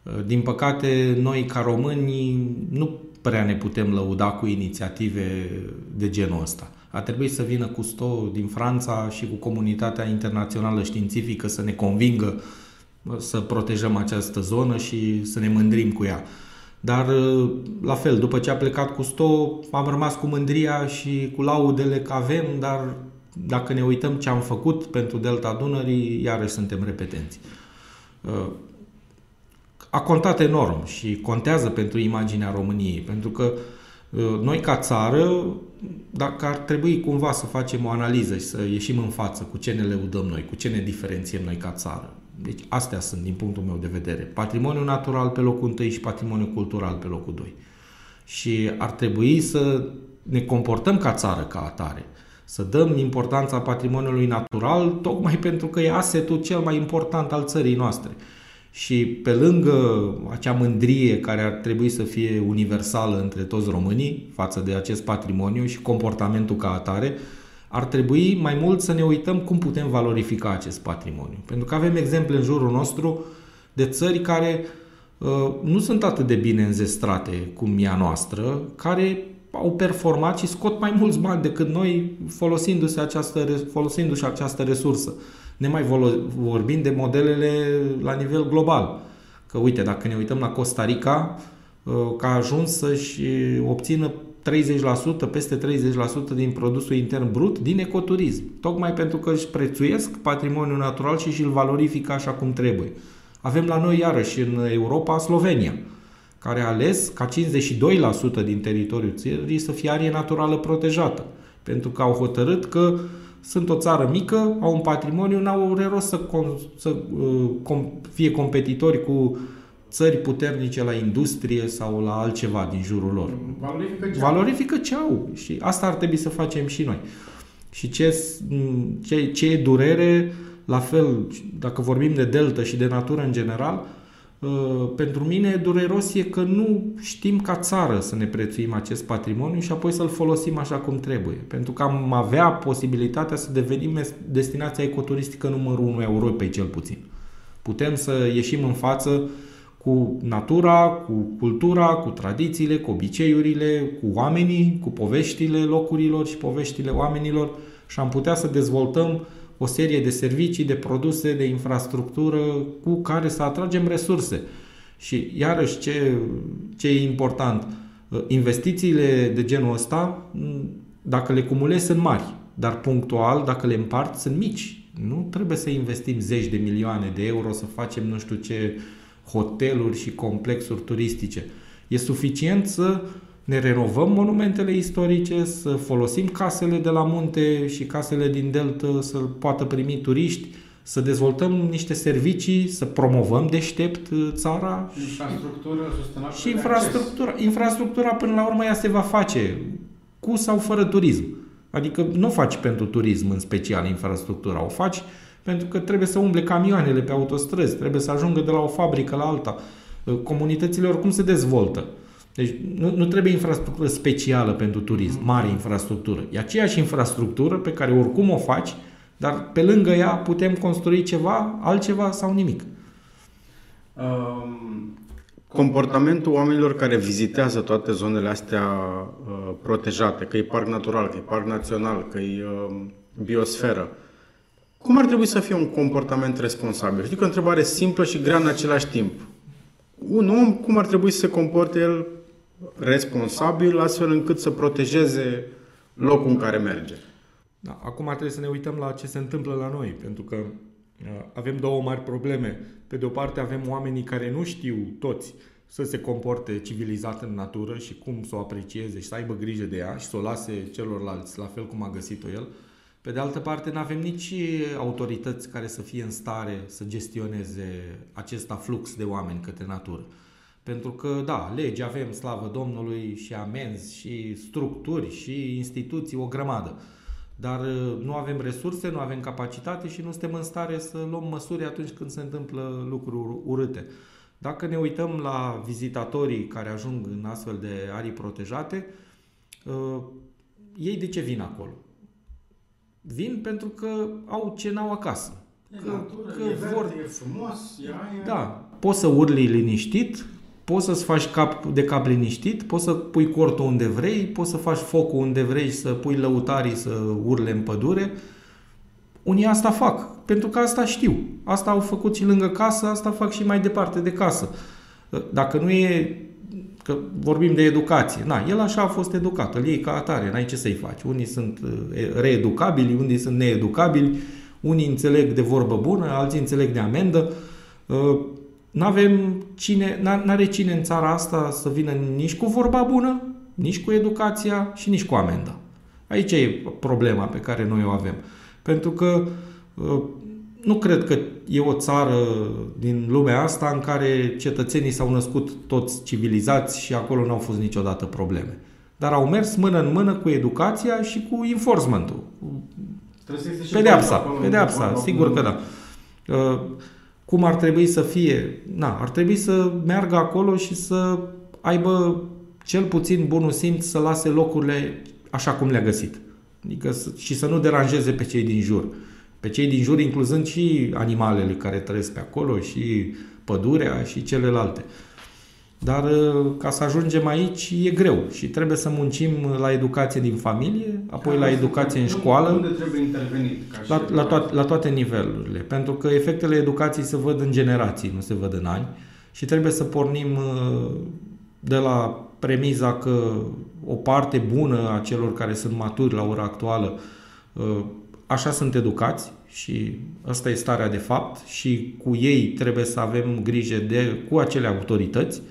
Uh, din păcate, noi ca români nu prea ne putem lăuda cu inițiative de genul ăsta. A trebuit să vină Custo din Franța și cu comunitatea internațională științifică să ne convingă uh, să protejăm această zonă și să ne mândrim cu ea. Dar, uh, la fel, după ce a plecat cu Sto, am rămas cu mândria și cu laudele că avem, dar dacă ne uităm ce am făcut pentru Delta Dunării, iarăși suntem repetenți. Uh, a contat enorm și contează pentru imaginea României, pentru că uh, noi ca țară, dacă ar trebui cumva să facem o analiză și să ieșim în față cu ce ne lăudăm noi, cu ce ne diferențiem noi ca țară, deci astea sunt din punctul meu de vedere. Patrimoniul natural pe locul 1 și patrimoniul cultural pe locul 2. Și ar trebui să ne comportăm ca țară ca atare. Să dăm importanța patrimoniului natural tocmai pentru că e asetul cel mai important al țării noastre. Și pe lângă acea mândrie care ar trebui să fie universală între toți românii față de acest patrimoniu și comportamentul ca atare, ar trebui mai mult să ne uităm cum putem valorifica acest patrimoniu. Pentru că avem exemple în jurul nostru de țări care uh, nu sunt atât de bine înzestrate cum e a noastră, care au performat și scot mai mulți bani decât noi folosindu-se această, folosindu-și această resursă. Ne mai vorbim de modelele la nivel global. Că uite, dacă ne uităm la Costa Rica, uh, că a ajuns să-și obțină 30%, peste 30% din produsul intern brut din ecoturism. Tocmai pentru că își prețuiesc patrimoniul natural și îl valorifică așa cum trebuie. Avem la noi iarăși în Europa Slovenia, care a ales ca 52% din teritoriul țării să fie arie naturală protejată. Pentru că au hotărât că sunt o țară mică, au un patrimoniu, n-au rost să, com- să uh, com- fie competitori cu țări puternice la industrie sau la altceva din jurul lor. Valorifică ce Valorifică ce au. Și asta ar trebui să facem și noi. Și ce, ce, ce e durere, la fel, dacă vorbim de delta și de natură în general, uh, pentru mine dureros e că nu știm ca țară să ne prețuim acest patrimoniu și apoi să-l folosim așa cum trebuie. Pentru că am avea posibilitatea să devenim destinația ecoturistică numărul 1 Europei cel puțin. Putem să ieșim în față cu natura, cu cultura, cu tradițiile, cu obiceiurile, cu oamenii, cu poveștile locurilor și poveștile oamenilor și am putea să dezvoltăm o serie de servicii, de produse, de infrastructură cu care să atragem resurse. Și iarăși ce, ce e important, investițiile de genul ăsta, dacă le cumulezi, sunt mari, dar punctual, dacă le împart, sunt mici. Nu trebuie să investim zeci de milioane de euro să facem nu știu ce hoteluri și complexuri turistice. E suficient să ne renovăm monumentele istorice, să folosim casele de la munte și casele din delta să poată primi turiști, să dezvoltăm niște servicii, să promovăm deștept uh, țara. Infrastructură sustenabilă. Și infrastructura, infrastructura până la urmă ea se va face cu sau fără turism. Adică nu o faci pentru turism în special infrastructura, o faci pentru că trebuie să umble camioanele pe autostrăzi, trebuie să ajungă de la o fabrică la alta. Uh, comunitățile oricum se dezvoltă. Deci nu, nu trebuie infrastructură specială pentru turism, mare infrastructură. E aceeași infrastructură pe care oricum o faci, dar pe lângă ea putem construi ceva, altceva sau nimic. Um, comportamentul oamenilor care vizitează toate zonele astea uh, protejate, că e parc natural, că e parc național, că e uh, biosferă, cum ar trebui să fie un comportament responsabil? Știu că o întrebare simplă și grea în același timp. Un om, cum ar trebui să se comporte el responsabil, astfel încât să protejeze locul în care merge? Da, acum trebuie să ne uităm la ce se întâmplă la noi, pentru că uh, avem două mari probleme. Pe de o parte avem oamenii care nu știu toți să se comporte civilizat în natură și cum să o aprecieze și să aibă grijă de ea și să o lase celorlalți la fel cum a găsit-o el. Pe de altă parte, nu avem nici autorități care să fie în stare să gestioneze acest aflux de oameni către natură. Pentru că, da, legi avem, slavă Domnului, și amenzi, și structuri, și instituții, o grămadă. Dar uh, nu avem resurse, nu avem capacitate și nu suntem în stare să luăm măsuri atunci când se întâmplă lucruri urâte. Dacă ne uităm la vizitatorii care ajung în astfel de arii protejate, uh, ei de ce vin acolo? Vin pentru că au ce n-au acasă. E că, natură, că e verde, vor... e frumos, e aia... Da, poți să urli liniștit, poți să-ți faci cap de cap liniștit, poți să pui cortul unde vrei, poți să faci focul unde vrei și să pui lăutarii să urle în pădure. Unii asta fac, pentru că asta știu. Asta au făcut și lângă casă, asta fac și mai departe de casă. Dacă nu e Că vorbim de educație. Na, el așa a fost educat, îl iei ca atare, n-ai ce să-i faci. Unii sunt reeducabili, unii sunt needucabili, unii înțeleg de vorbă bună, alții înțeleg de amendă. N-avem cine, n-are cine în țara asta să vină nici cu vorba bună, nici cu educația și nici cu amenda. Aici e problema pe care noi o avem. Pentru că nu cred că e o țară din lumea asta în care cetățenii s-au născut toți civilizați și acolo nu au fost niciodată probleme. Dar au mers mână în mână cu educația și cu enforcement-ul. Pedeapsa, pedeapsa, sigur că da. Uh, cum ar trebui să fie? Na, ar trebui să meargă acolo și să aibă cel puțin bunul simț să lase locurile așa cum le-a găsit. Adică și să nu deranjeze pe cei din jur pe cei din jur, incluzând și animalele care trăiesc pe acolo, și pădurea și celelalte. Dar uh, ca să ajungem aici e greu și trebuie să muncim la educație din familie, apoi la educație în școală. Unde trebuie intervenit? La, la, toate, la toate nivelurile. Pentru că efectele educației se văd în generații, nu se văd în ani. Și trebuie să pornim uh, de la premiza că o parte bună a celor care sunt maturi la ora actuală uh, așa sunt educați și asta e starea de fapt și cu ei trebuie să avem grijă de, cu acele autorități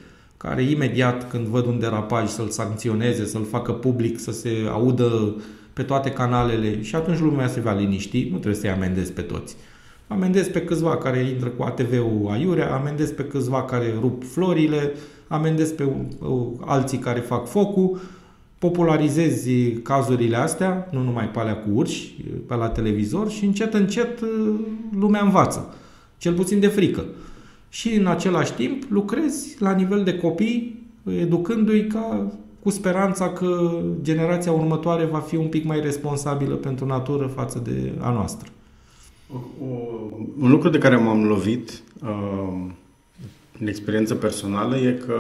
care imediat când văd un derapaj să-l sancționeze, să-l facă public, să se audă pe toate canalele și atunci lumea se va liniști, nu trebuie să-i amendezi pe toți. Amendezi pe câțiva care intră cu ATV-ul aiurea, amendezi pe câțiva care rup florile, amendezi pe alții care fac focul, popularizezi cazurile astea, nu numai pe alea cu urși, pe la televizor și încet, încet lumea învață, cel puțin de frică și în același timp lucrezi la nivel de copii, educându-i ca cu speranța că generația următoare va fi un pic mai responsabilă pentru natură față de a noastră. Un lucru de care m-am lovit uh, în experiență personală e că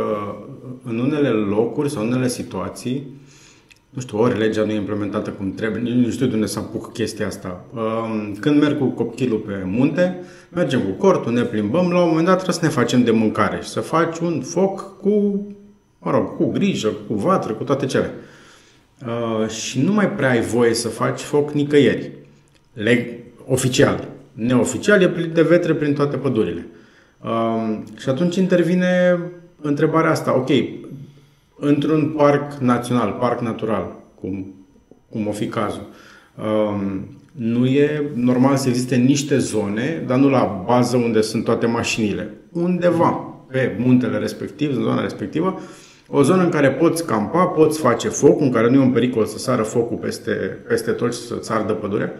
în unele locuri sau în unele situații nu știu, ori legea nu e implementată cum trebuie, nu știu de unde să apuc chestia asta. Um, când merg cu copilul pe munte, mergem cu cortul, ne plimbăm, la un moment dat trebuie să ne facem de mâncare și să faci un foc cu, mă rog, cu grijă, cu vatră, cu toate cele. Uh, și nu mai prea ai voie să faci foc nicăieri. Leg, oficial. Neoficial e plin de vetre prin toate pădurile. Uh, și atunci intervine întrebarea asta. Ok, într-un parc național, parc natural, cum, cum o fi cazul, um, nu e normal să existe niște zone, dar nu la bază unde sunt toate mașinile. Undeva pe muntele respectiv, în zona respectivă, o zonă în care poți campa, poți face foc, în care nu e un pericol să sară focul peste, peste tot și să-ți ardă pădurea,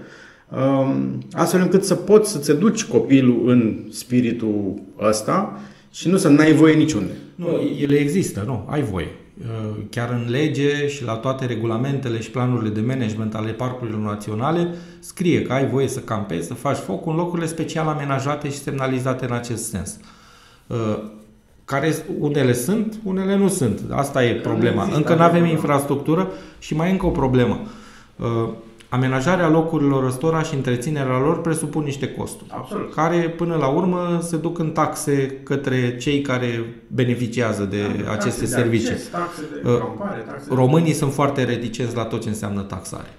um, astfel încât să poți să-ți duci copilul în spiritul ăsta și nu să n-ai voie niciunde. Nu, ele există, nu, ai voie. Uh, chiar în lege și la toate regulamentele și planurile de management ale parcurilor naționale scrie că ai voie să campezi, să faci foc în locurile special amenajate și semnalizate în acest sens. Uh, care unele sunt, unele nu sunt. Asta e problema. Încă nu avem infrastructură și mai e încă o problemă. Uh, amenajarea locurilor ăstora și întreținerea lor presupun niște costuri, Absolut. care până la urmă se duc în taxe către cei care beneficiază de da, aceste taxe servicii. De acces, taxe de uh, campare, taxe Românii de... sunt foarte reticenți la tot ce înseamnă taxare.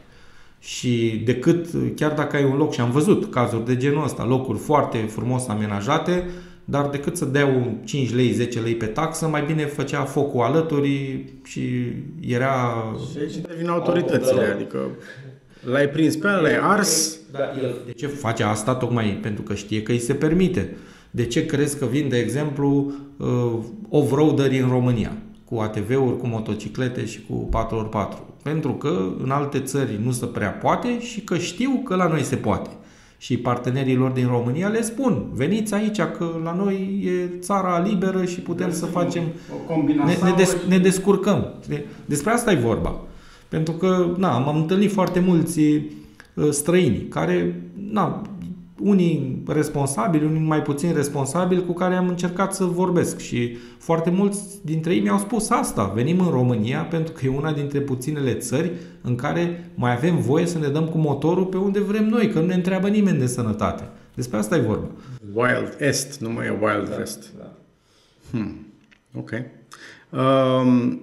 Și decât, chiar dacă ai un loc, și am văzut cazuri de genul ăsta, locuri foarte frumos amenajate, dar decât să dea 5 lei, 10 lei pe taxă, mai bine făcea focul alături și era... Și aici devin autoritățile, adică L-ai prins pe ăla, l-ai ars. Da, el de ce face asta? Tocmai pentru că știe că îi se permite. De ce crezi că vin, de exemplu, uh, off-roaderi în România? Cu ATV-uri, cu motociclete și cu 4x4. Pentru că în alte țări nu se prea poate și că știu că la noi se poate. Și partenerii lor din România le spun, veniți aici că la noi e țara liberă și putem să facem... Ne, ne, des, ne descurcăm. Despre asta e vorba. Pentru că, na, am întâlnit foarte mulți uh, străini care, na, unii responsabili, unii mai puțin responsabili cu care am încercat să vorbesc și foarte mulți dintre ei mi-au spus asta. Venim în România pentru că e una dintre puținele țări în care mai avem voie să ne dăm cu motorul pe unde vrem noi, că nu ne întreabă nimeni de sănătate. Despre asta e vorba. Wild Est, nu mai e Wild da, West. Da. Hmm. Ok. Um,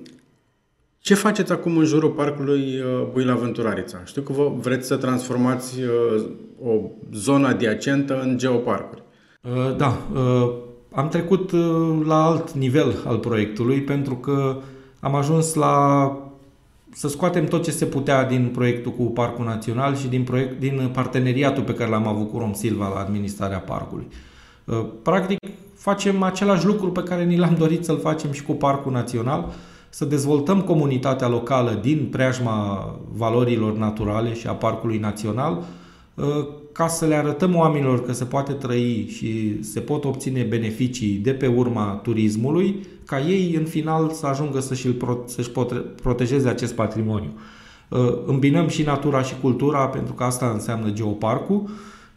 ce faceți acum în jurul parcului uh, Buila Vânturarița? Știu că vă vreți să transformați uh, o zonă adiacentă în geoparcuri. Uh, da, am trecut la alt nivel al proiectului pentru că am ajuns la să scoatem tot ce se putea din proiectul cu Parcul Național și din, proiect, din parteneriatul pe care l-am avut cu Rom Silva la administrarea parcului. Practic, facem același lucru pe care ni l-am dorit să-l facem și cu Parcul Național, să dezvoltăm comunitatea locală din preajma valorilor naturale și a Parcului Național, ă, ca să le arătăm oamenilor că se poate trăi și se pot obține beneficii de pe urma turismului, ca ei în final să ajungă să-și, să-și protejeze acest patrimoniu. Ă, îmbinăm și natura și cultura, pentru că asta înseamnă geoparcul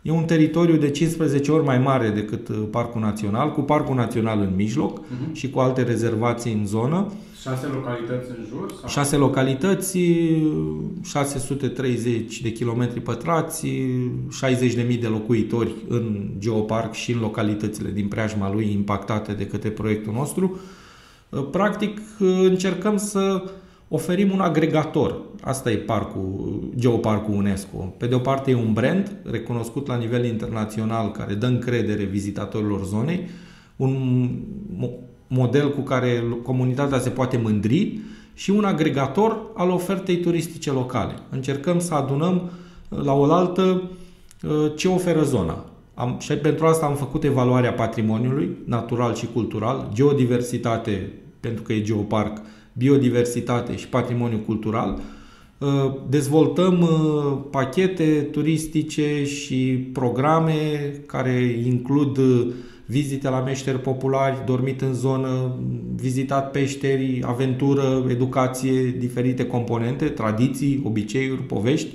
E un teritoriu de 15 ori mai mare decât uh, Parcul Național, cu Parcul Național în mijloc uh-huh. și cu alte rezervații în zonă. Șase localități în jur? Sau? Șase localități, 630 de kilometri pătrați, 60.000 de locuitori în geoparc și în localitățile din preajma lui impactate de către proiectul nostru. Uh, practic, încercăm să oferim un agregator. Asta e parcul, geoparcul UNESCO. Pe de o parte e un brand recunoscut la nivel internațional care dă încredere vizitatorilor zonei, un model cu care comunitatea se poate mândri și un agregator al ofertei turistice locale. Încercăm să adunăm uh, la oaltă uh, ce oferă zona. Am, și pentru asta am făcut evaluarea patrimoniului natural și cultural, geodiversitate, pentru că e geoparc, biodiversitate și patrimoniu cultural, uh, dezvoltăm uh, pachete turistice și programe care includ uh, vizite la meșteri populari, dormit în zonă, vizitat peșteri, aventură, educație, diferite componente, tradiții, obiceiuri, povești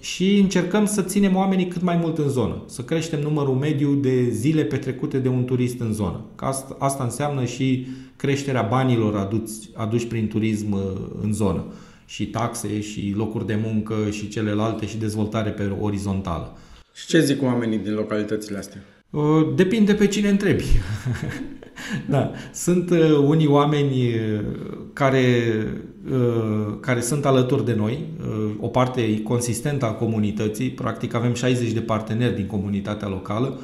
și încercăm să ținem oamenii cât mai mult în zonă, să creștem numărul mediu de zile petrecute de un turist în zonă. Asta, asta înseamnă și creșterea banilor aduți, aduși prin turism uh, în zonă și taxe și locuri de muncă și celelalte și dezvoltare pe orizontală. Și ce zic oamenii din localitățile astea? Uh, depinde pe cine întrebi. [laughs] da, sunt uh, unii oameni care, care sunt alături de noi, o parte consistentă a comunității, practic avem 60 de parteneri din comunitatea locală,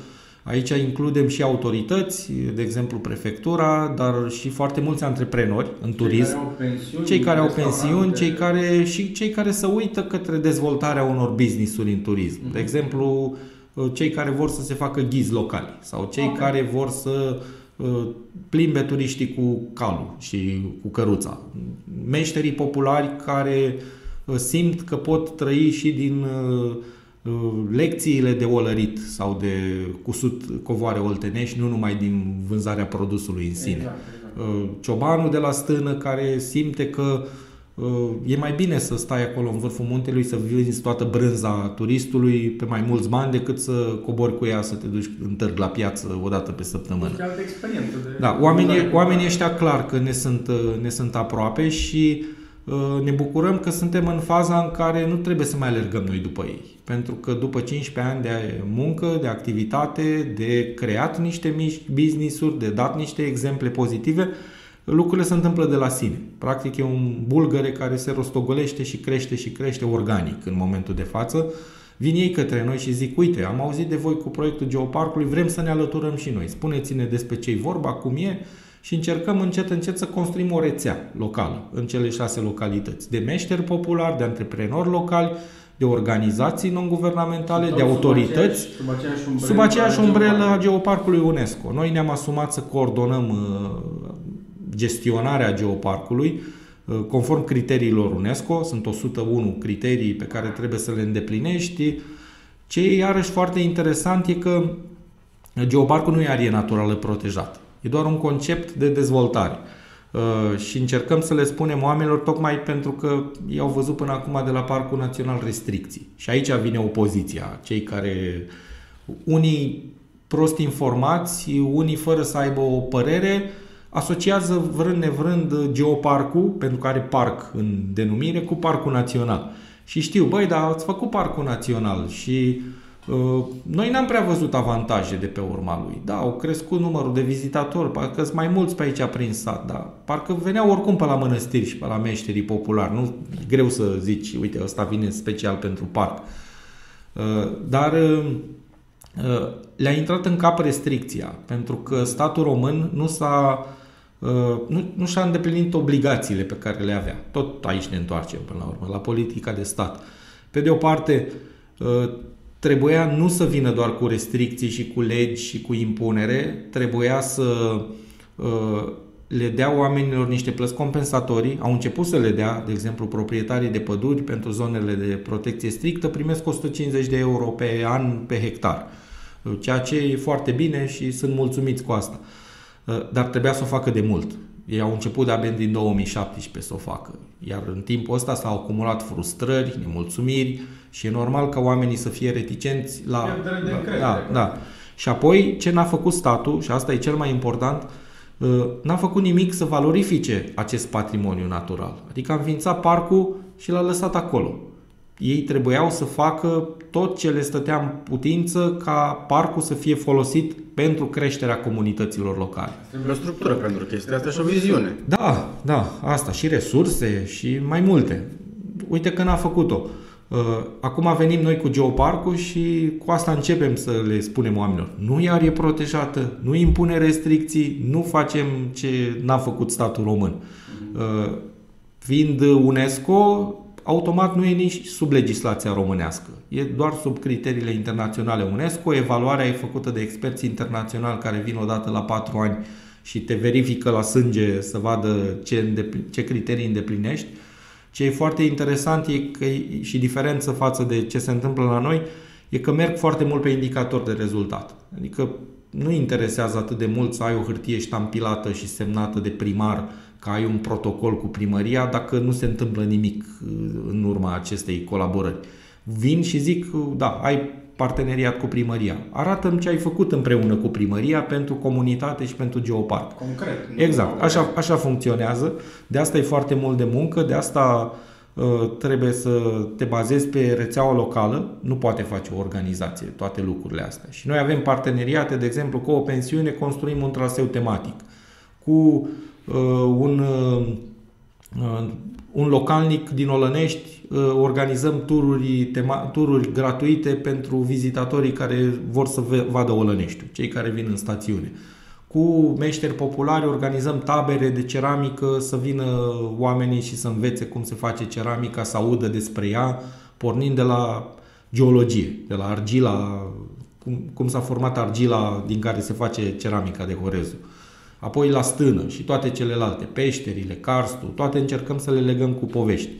Aici includem și autorități, de exemplu prefectura, dar și foarte mulți antreprenori în cei turism. Care au pensiuni, cei care au pensiuni, cei care și cei care se uită către dezvoltarea unor business-uri în turism. Mm-hmm. De exemplu, cei care vor să se facă ghizi locali sau cei okay. care vor să uh, plimbe turiștii cu calul și cu căruța. Meșterii populari care uh, simt că pot trăi și din uh, Uh, lecțiile de olărit sau de cusut covoare oltenești, nu numai din vânzarea produsului în sine. Exact, exact. Uh, ciobanul de la stână care simte că uh, e mai bine să stai acolo în vârful muntelui, să vinzi toată brânza turistului pe mai mulți bani decât să cobori cu ea, să te duci în târg la piață o dată pe săptămână. E altă experiență. De da, oamenii, oamenii ăștia clar că ne sunt, ne sunt aproape și Uh, ne bucurăm că suntem în faza în care nu trebuie să mai alergăm noi după ei. Pentru că după 15 ani de muncă, de activitate, de creat niște mici business-uri, de dat niște exemple pozitive, lucrurile se întâmplă de la sine. Practic e un bulgăre care se rostogolește și crește și crește organic în momentul de față. Vin ei către noi și zic, uite, am auzit de voi cu proiectul Geoparcului, vrem să ne alăturăm și noi. Spuneți-ne despre ce-i vorba, cum e, și încercăm încet, încet să construim o rețea locală în cele șase localități. De meșteri populari, de antreprenori locali, de organizații non-guvernamentale, de autorități, sub aceeași umbrelă, sub aceeași umbrelă a Geoparcului UNESCO. Noi ne-am asumat să coordonăm uh, gestionarea geoparcului uh, conform criteriilor UNESCO. Sunt 101 criterii pe care trebuie să le îndeplinești. Ce e iarăși foarte interesant e că geoparcul nu e arie naturală protejată. E doar un concept de dezvoltare. Uh, și încercăm să le spunem oamenilor tocmai pentru că ei au văzut până acum de la Parcul Național restricții. Și aici vine opoziția, cei care unii prost informați, unii fără să aibă o părere, asociază vrând nevrând geoparcul, pentru că are parc în denumire, cu Parcul Național. Și știu, băi, dar ați făcut Parcul Național și uh, Uh, noi n-am prea văzut avantaje de pe urma lui. Da, au crescut numărul de vizitatori, parcă sunt mai mulți pe aici prin sat, dar parcă veneau oricum pe la mănăstiri și pe la meșterii populari. Nu greu să zici, uite, ăsta vine special pentru parc. Uh, dar uh, le-a intrat în cap restricția, pentru că statul român nu s-a nu, nu și-a îndeplinit obligațiile pe care le avea. Tot aici ne întoarcem până la urmă, la politica de stat. Pe de o parte, trebuia nu să vină doar cu restricții și cu legi și cu impunere, trebuia să uh, le dea oamenilor niște plăți compensatorii, au început să le dea, de exemplu, proprietarii de păduri pentru zonele de protecție strictă primesc 150 de euro pe an pe hectar, ceea ce e foarte bine și sunt mulțumiți cu asta. Uh, dar trebuia să o facă de mult. Ei au început de-abia din 2017 să o facă. Iar în timpul ăsta s-au acumulat frustrări, nemulțumiri și e normal ca oamenii să fie reticenți la... De da, da. Și apoi, ce n-a făcut statul, și asta e cel mai important, uh, n-a făcut nimic să valorifice acest patrimoniu natural. Adică a înființat parcul și l-a lăsat acolo. Ei trebuiau să facă tot ce le stătea în putință ca parcul să fie folosit pentru creșterea comunităților locale. Trebuie o structură pentru chestia asta și o viziune. Da, da, asta și resurse și mai multe. Uite că n-a făcut-o. Uh, acum venim noi cu geoparcul și cu asta începem să le spunem oamenilor. Nu iar e protejată, nu impune restricții, nu facem ce n-a făcut statul român. Uh, fiind UNESCO, automat nu e nici sub legislația românească. E doar sub criteriile internaționale UNESCO. Evaluarea e făcută de experți internaționali care vin odată la patru ani și te verifică la sânge să vadă ce, ce criterii îndeplinești. Ce e foarte interesant e că și diferență față de ce se întâmplă la noi e că merg foarte mult pe indicator de rezultat. Adică nu interesează atât de mult să ai o hârtie ștampilată și semnată de primar că ai un protocol cu primăria dacă nu se întâmplă nimic uh, în urma acestei colaborări. Vin și zic, uh, da, ai parteneriat cu primăria. Arată-mi ce ai făcut împreună cu primăria pentru comunitate și pentru geoparc. Concret. Exact. Așa, așa funcționează. De asta e foarte mult de muncă, de asta uh, trebuie să te bazezi pe rețeaua locală. Nu poate face o organizație toate lucrurile astea. Și noi avem parteneriate, de exemplu, cu o pensiune construim un traseu tematic. Cu Uh, un, uh, uh, un localnic din Olănești organizăm tururi, tema, tururi gratuite pentru vizitatorii care vor să vadă Olăneștiul, cei care vin în stațiune. Cu meșteri populari organizăm tabere de ceramică să vină oamenii și să învețe cum se face ceramica, să audă despre ea, pornind de la geologie, de la argila, cum, cum s-a format argila din care se face ceramica de Horezu apoi la stână și toate celelalte, peșterile, karstul, toate încercăm să le legăm cu povești.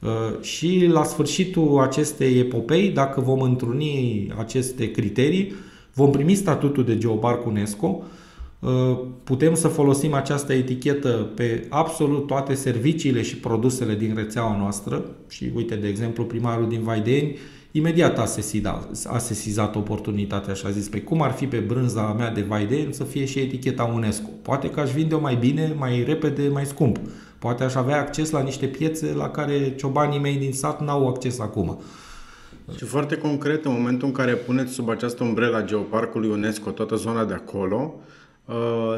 Uh, și la sfârșitul acestei epopei, dacă vom întruni aceste criterii, vom primi statutul de geoparc UNESCO, uh, putem să folosim această etichetă pe absolut toate serviciile și produsele din rețeaua noastră și uite, de exemplu, primarul din Vaideni imediat a sesizat, a sesizat oportunitatea și a zis, pe păi cum ar fi pe brânza mea de Vaiden să fie și eticheta UNESCO? Poate că aș vinde-o mai bine, mai repede, mai scump. Poate aș avea acces la niște piețe la care ciobanii mei din sat n-au acces acum. Și foarte concret, în momentul în care puneți sub această umbrela Geoparcului UNESCO toată zona de acolo, Uh,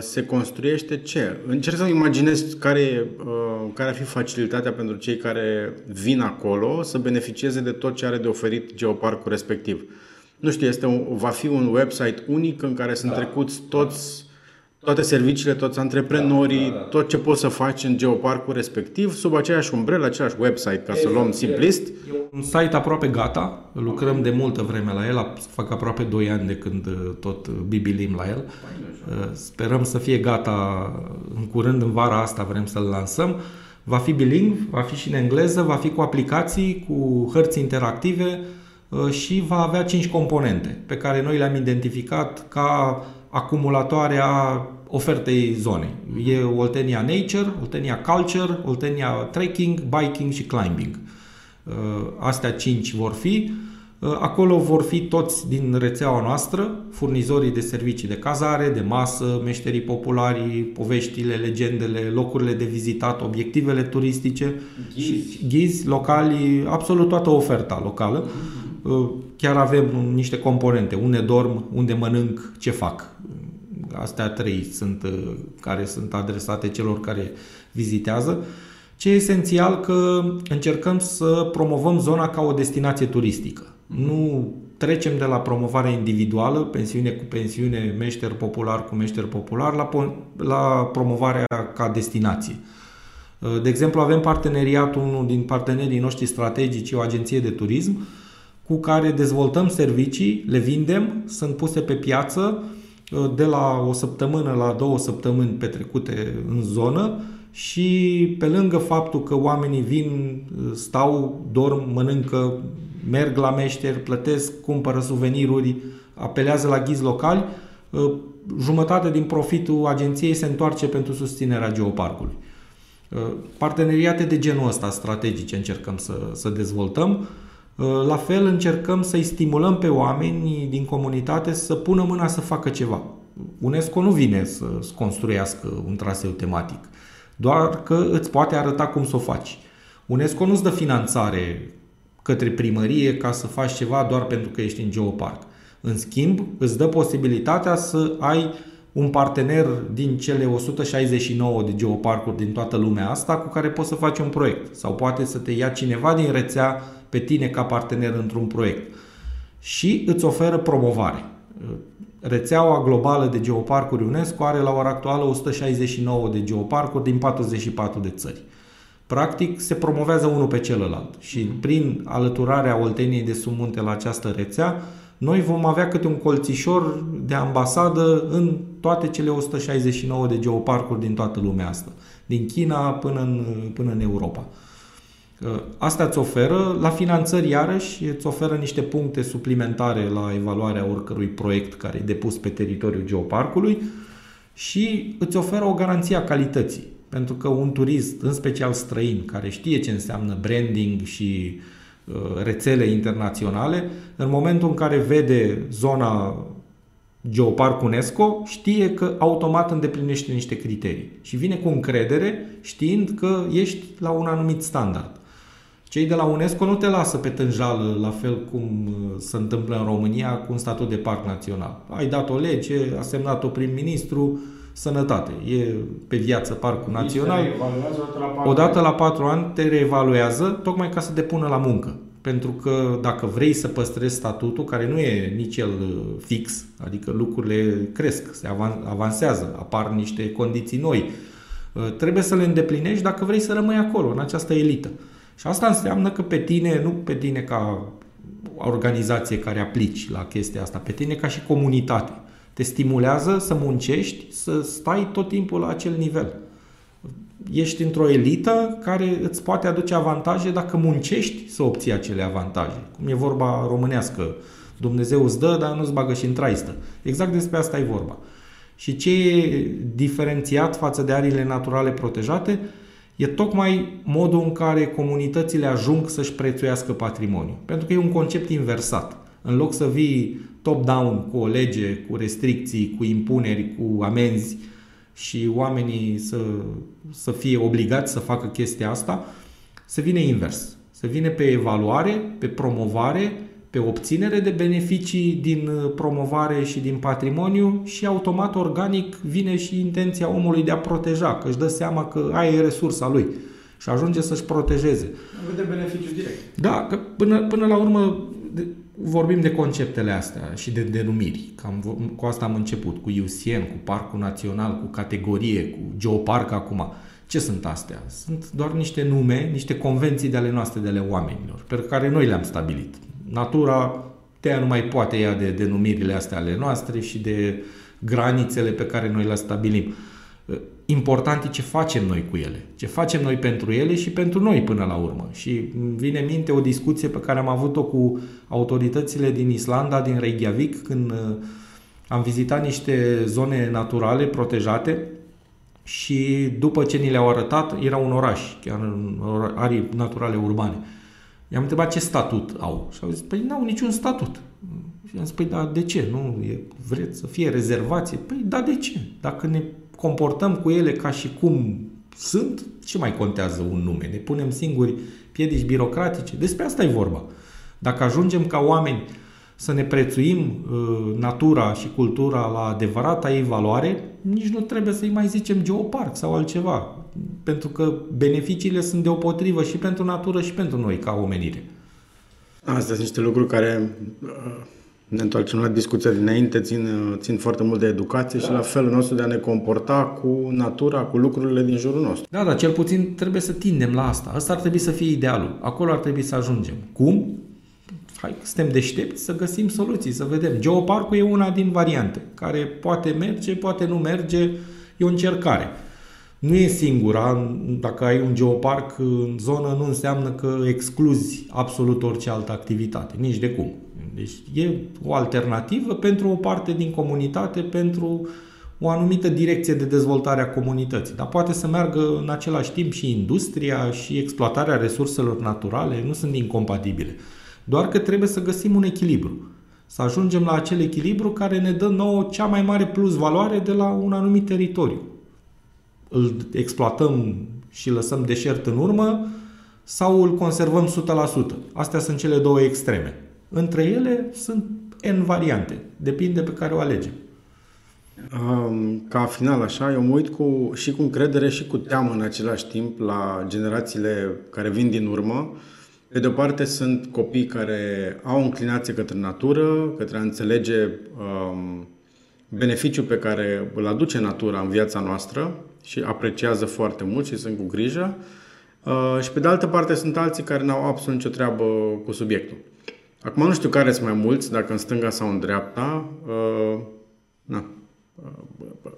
se construiește ce? Încerc să imaginez care, uh, care ar fi facilitatea pentru cei care vin acolo să beneficieze de tot ce are de oferit geoparcul respectiv. Nu știu, este un, va fi un website unic în care sunt da. trecuți toți toate serviciile, toți antreprenorii, da, da, da. tot ce poți să faci în geoparcul respectiv, sub aceeași umbrelă, același website, ca exact, să luăm simplist. E un site aproape gata, lucrăm de multă vreme la el, fac aproape 2 ani de când uh, tot uh, bibilim la el. Uh, sperăm să fie gata în curând, în vara asta vrem să-l lansăm. Va fi bilingv, va fi și în engleză, va fi cu aplicații, cu hărți interactive și va avea 5 componente pe care noi le-am identificat ca acumulatoare a ofertei zonei. E Oltenia Nature, Oltenia Culture, Oltenia Trekking, Biking și Climbing. Uh, astea cinci vor fi. Uh, acolo vor fi toți din rețeaua noastră, furnizorii de servicii de cazare, de masă, meșterii populari, poveștile, legendele, locurile de vizitat, obiectivele turistice, ghizi, ghizi locali, absolut toată oferta locală. Uh, chiar avem niște componente, unde dorm, unde mănânc, ce fac. Astea trei sunt care sunt adresate celor care vizitează. Ce e esențial că încercăm să promovăm zona ca o destinație turistică. Nu trecem de la promovare individuală, pensiune cu pensiune, meșter popular cu meșter popular, la, la promovarea ca destinație. De exemplu, avem parteneriatul, unul din partenerii noștri strategici, o agenție de turism, cu care dezvoltăm servicii, le vindem, sunt puse pe piață de la o săptămână la două săptămâni petrecute în zonă, și pe lângă faptul că oamenii vin, stau, dorm, mănâncă, merg la meșteri, plătesc, cumpără suveniruri, apelează la ghizi locali, ă, jumătate din profitul agenției se întoarce pentru susținerea geoparcului. Parteneriate de genul ăsta strategice încercăm să, să dezvoltăm. La fel încercăm să-i stimulăm pe oameni din comunitate să pună mâna să facă ceva. UNESCO nu vine să construiască un traseu tematic, doar că îți poate arăta cum să o faci. UNESCO nu-ți dă finanțare către primărie ca să faci ceva doar pentru că ești în geoparc. În schimb, îți dă posibilitatea să ai un partener din cele 169 de geoparcuri din toată lumea asta cu care poți să faci un proiect. Sau poate să te ia cineva din rețea pe tine ca partener într-un proiect. Și îți oferă promovare. Rețeaua globală de geoparcuri UNESCO are la ora actuală 169 de geoparcuri din 44 de țări. Practic se promovează unul pe celălalt și prin alăturarea Olteniei de Sumunte la această rețea, noi vom avea câte un colțișor de ambasadă în toate cele 169 de geoparcuri din toată lumea asta, din China până în, până în Europa. Asta îți oferă, la finanțări iarăși, îți oferă niște puncte suplimentare la evaluarea oricărui proiect care e depus pe teritoriul geoparcului și îți oferă o garanție a calității. Pentru că un turist, în special străin, care știe ce înseamnă branding și uh, rețele internaționale, în momentul în care vede zona Geoparc UNESCO, știe că automat îndeplinește niște criterii și vine cu încredere știind că ești la un anumit standard. Cei de la UNESCO nu te lasă pe tânjală, la fel cum uh, se întâmplă în România cu un statut de parc național. Ai dat o lege, a semnat-o prim-ministru, sănătate. E pe viață parcul național. Odată la patru ani te reevaluează tocmai ca să te pună la muncă. Pentru că dacă vrei să păstrezi statutul, care nu e nici el uh, fix, adică lucrurile cresc, se avansează, apar niște condiții noi, uh, trebuie să le îndeplinești dacă vrei să rămâi acolo, în această elită. Și asta înseamnă că pe tine, nu pe tine ca organizație care aplici la chestia asta, pe tine ca și comunitate. Te stimulează să muncești, să stai tot timpul la acel nivel. Ești într-o elită care îți poate aduce avantaje dacă muncești să obții acele avantaje. Cum e vorba românească, Dumnezeu îți dă, dar nu-ți bagă și în traistă. Exact despre asta e vorba. Și ce e diferențiat față de ariile naturale protejate e tocmai modul în care comunitățile ajung să-și prețuiască patrimoniul. Pentru că e un concept inversat. În loc să vii top-down cu o lege, cu restricții, cu impuneri, cu amenzi și oamenii să, să fie obligați să facă chestia asta, se vine invers. Se vine pe evaluare, pe promovare, pe obținere de beneficii din promovare și din patrimoniu și automat organic vine și intenția omului de a proteja, că își dă seama că aia e resursa lui și ajunge să-și protejeze. Vede beneficiu direct. Da, că până, până la urmă vorbim de conceptele astea și de denumiri. Cam, cu asta am început, cu UCN, cu Parcul Național, cu categorie, cu Geoparc acum. Ce sunt astea? Sunt doar niște nume, niște convenții de ale noastre, de ale oamenilor, pe care noi le-am stabilit. Natura te nu mai poate ia de denumirile astea ale noastre și de granițele pe care noi le stabilim important e ce facem noi cu ele, ce facem noi pentru ele și pentru noi până la urmă. Și vine minte o discuție pe care am avut-o cu autoritățile din Islanda, din Reykjavik, când uh, am vizitat niște zone naturale protejate și după ce ni le-au arătat, era un oraș, chiar în arii naturale urbane. I-am întrebat ce statut au și au zis, păi n-au niciun statut. Și am zis, păi da, de ce? Nu e, vreți să fie rezervație? Păi da, de ce? Dacă ne comportăm cu ele ca și cum sunt, ce mai contează un nume? Ne punem singuri piedici birocratice? Despre asta e vorba. Dacă ajungem ca oameni să ne prețuim uh, natura și cultura la adevărata ei valoare, nici nu trebuie să-i mai zicem geoparc sau altceva, pentru că beneficiile sunt deopotrivă și pentru natură și pentru noi ca omenire. Astea sunt niște lucruri care uh, ne întoarcem la discuția dinainte, țin, țin foarte mult de educație da. și la felul nostru de a ne comporta cu natura, cu lucrurile din jurul nostru. Da, dar cel puțin trebuie să tindem la asta. Asta ar trebui să fie idealul. Acolo ar trebui să ajungem. Cum? Hai, suntem deștepți să găsim soluții, să vedem. Geoparcul e una din variante, care poate merge, poate nu merge, e o încercare. Nu e singura, dacă ai un geoparc în zonă nu înseamnă că excluzi absolut orice altă activitate, nici de cum. Deci e o alternativă pentru o parte din comunitate, pentru o anumită direcție de dezvoltare a comunității. Dar poate să meargă în același timp și industria și exploatarea resurselor naturale, nu sunt incompatibile. Doar că trebuie să găsim un echilibru. Să ajungem la acel echilibru care ne dă nouă cea mai mare plus valoare de la un anumit teritoriu. Îl exploatăm și lăsăm deșert în urmă sau îl conservăm 100%. Astea sunt cele două extreme. Între ele sunt N variante. Depinde pe care o alegem. Ca final așa, eu mă uit cu, și cu încredere și cu teamă în același timp la generațiile care vin din urmă. Pe de o parte sunt copii care au o înclinație către natură, către a înțelege um, beneficiul pe care îl aduce natura în viața noastră și apreciază foarte mult și sunt cu grijă. Uh, și pe de altă parte sunt alții care n-au absolut nicio treabă cu subiectul. Acum nu știu care sunt mai mulți, dacă în stânga sau în dreapta. Uh, na. Uh,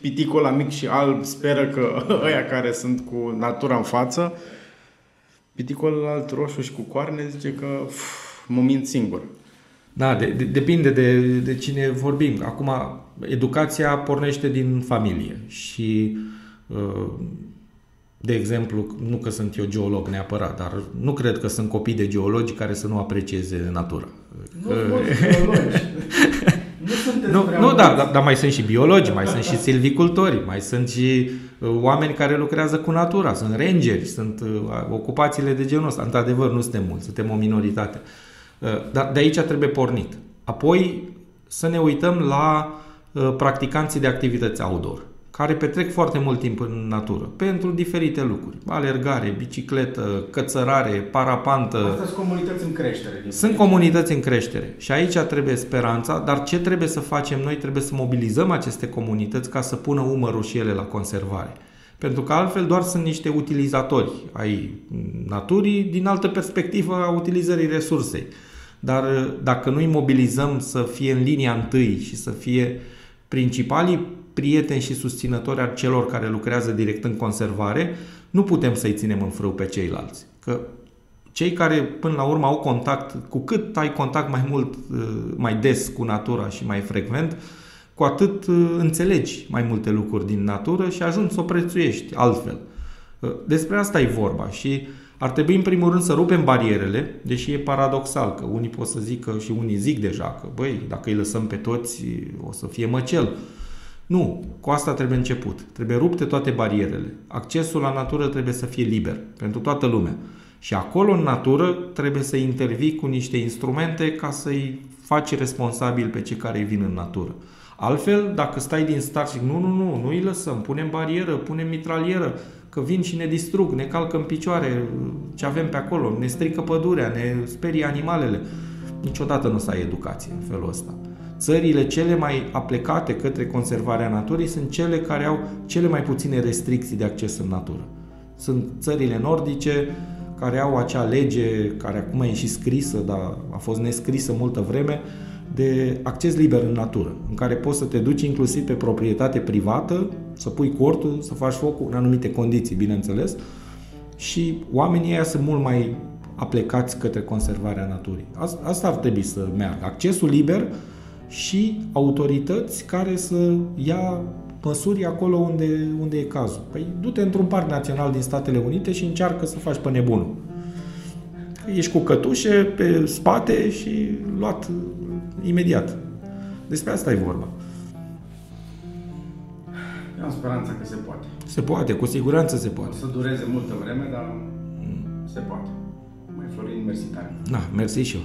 piticul la mic și alb speră că [laughs] ăia care sunt cu natura în față, piticul alt roșu și cu coarne zice că uf, mă mint singur. Da, de, de, depinde de, de cine vorbim. Acum, educația pornește din familie și uh, de exemplu, nu că sunt eu geolog neapărat, dar nu cred că sunt copii de geologi care să nu aprecieze natura. Nu geologi. [laughs] nu, nu, nu da, dar, dar mai sunt și biologi, mai sunt și silvicultori, mai sunt și uh, oameni care lucrează cu natura, sunt rangeri, sunt uh, ocupațiile de genul ăsta. Într-adevăr, nu suntem mulți, suntem o minoritate. Uh, dar de aici trebuie pornit. Apoi să ne uităm la uh, practicanții de activități outdoor care petrec foarte mult timp în natură, pentru diferite lucruri. Alergare, bicicletă, cățărare, parapantă. Astea sunt comunități în creștere. Sunt comunități în creștere. Și aici trebuie speranța, dar ce trebuie să facem noi? Trebuie să mobilizăm aceste comunități ca să pună umărul și ele la conservare. Pentru că altfel doar sunt niște utilizatori ai naturii din altă perspectivă a utilizării resursei. Dar dacă nu îi mobilizăm să fie în linia întâi și să fie principalii prieteni și susținători al celor care lucrează direct în conservare, nu putem să-i ținem în frâu pe ceilalți. Că cei care până la urmă au contact, cu cât ai contact mai mult, uh, mai des cu natura și mai frecvent, cu atât uh, înțelegi mai multe lucruri din natură și ajungi să o prețuiești altfel. Uh, despre asta e vorba și ar trebui în primul rând să rupem barierele, deși e paradoxal că unii pot să zică și unii zic deja că băi, dacă îi lăsăm pe toți o să fie măcel. Nu, cu asta trebuie început. Trebuie rupte toate barierele. Accesul la natură trebuie să fie liber pentru toată lumea. Și acolo, în natură, trebuie să intervii cu niște instrumente ca să-i faci responsabil pe cei care vin în natură. Altfel, dacă stai din start și nu, nu, nu, nu îi lăsăm, punem barieră, punem mitralieră, că vin și ne distrug, ne calcă în picioare ce avem pe acolo, ne strică pădurea, ne sperie animalele. Niciodată nu o să ai educație în felul ăsta. Țările cele mai aplecate către conservarea naturii sunt cele care au cele mai puține restricții de acces în natură. Sunt țările nordice care au acea lege, care acum e și scrisă, dar a fost nescrisă multă vreme, de acces liber în natură, în care poți să te duci inclusiv pe proprietate privată, să pui cortul, să faci focul în anumite condiții, bineînțeles, și oamenii ăia sunt mult mai aplecați către conservarea naturii. Asta ar trebui să meargă. Accesul liber și autorități care să ia măsuri acolo unde, unde e cazul. Păi du-te într-un parc național din Statele Unite și încearcă să faci pe nebunul. Ești cu cătușe pe spate și luat imediat. Despre asta e vorba. Eu am speranța că se poate. Se poate, cu siguranță se poate. O să dureze multă vreme, dar mm. se poate. Mai Florin, mersi tare. Da, mersi și eu.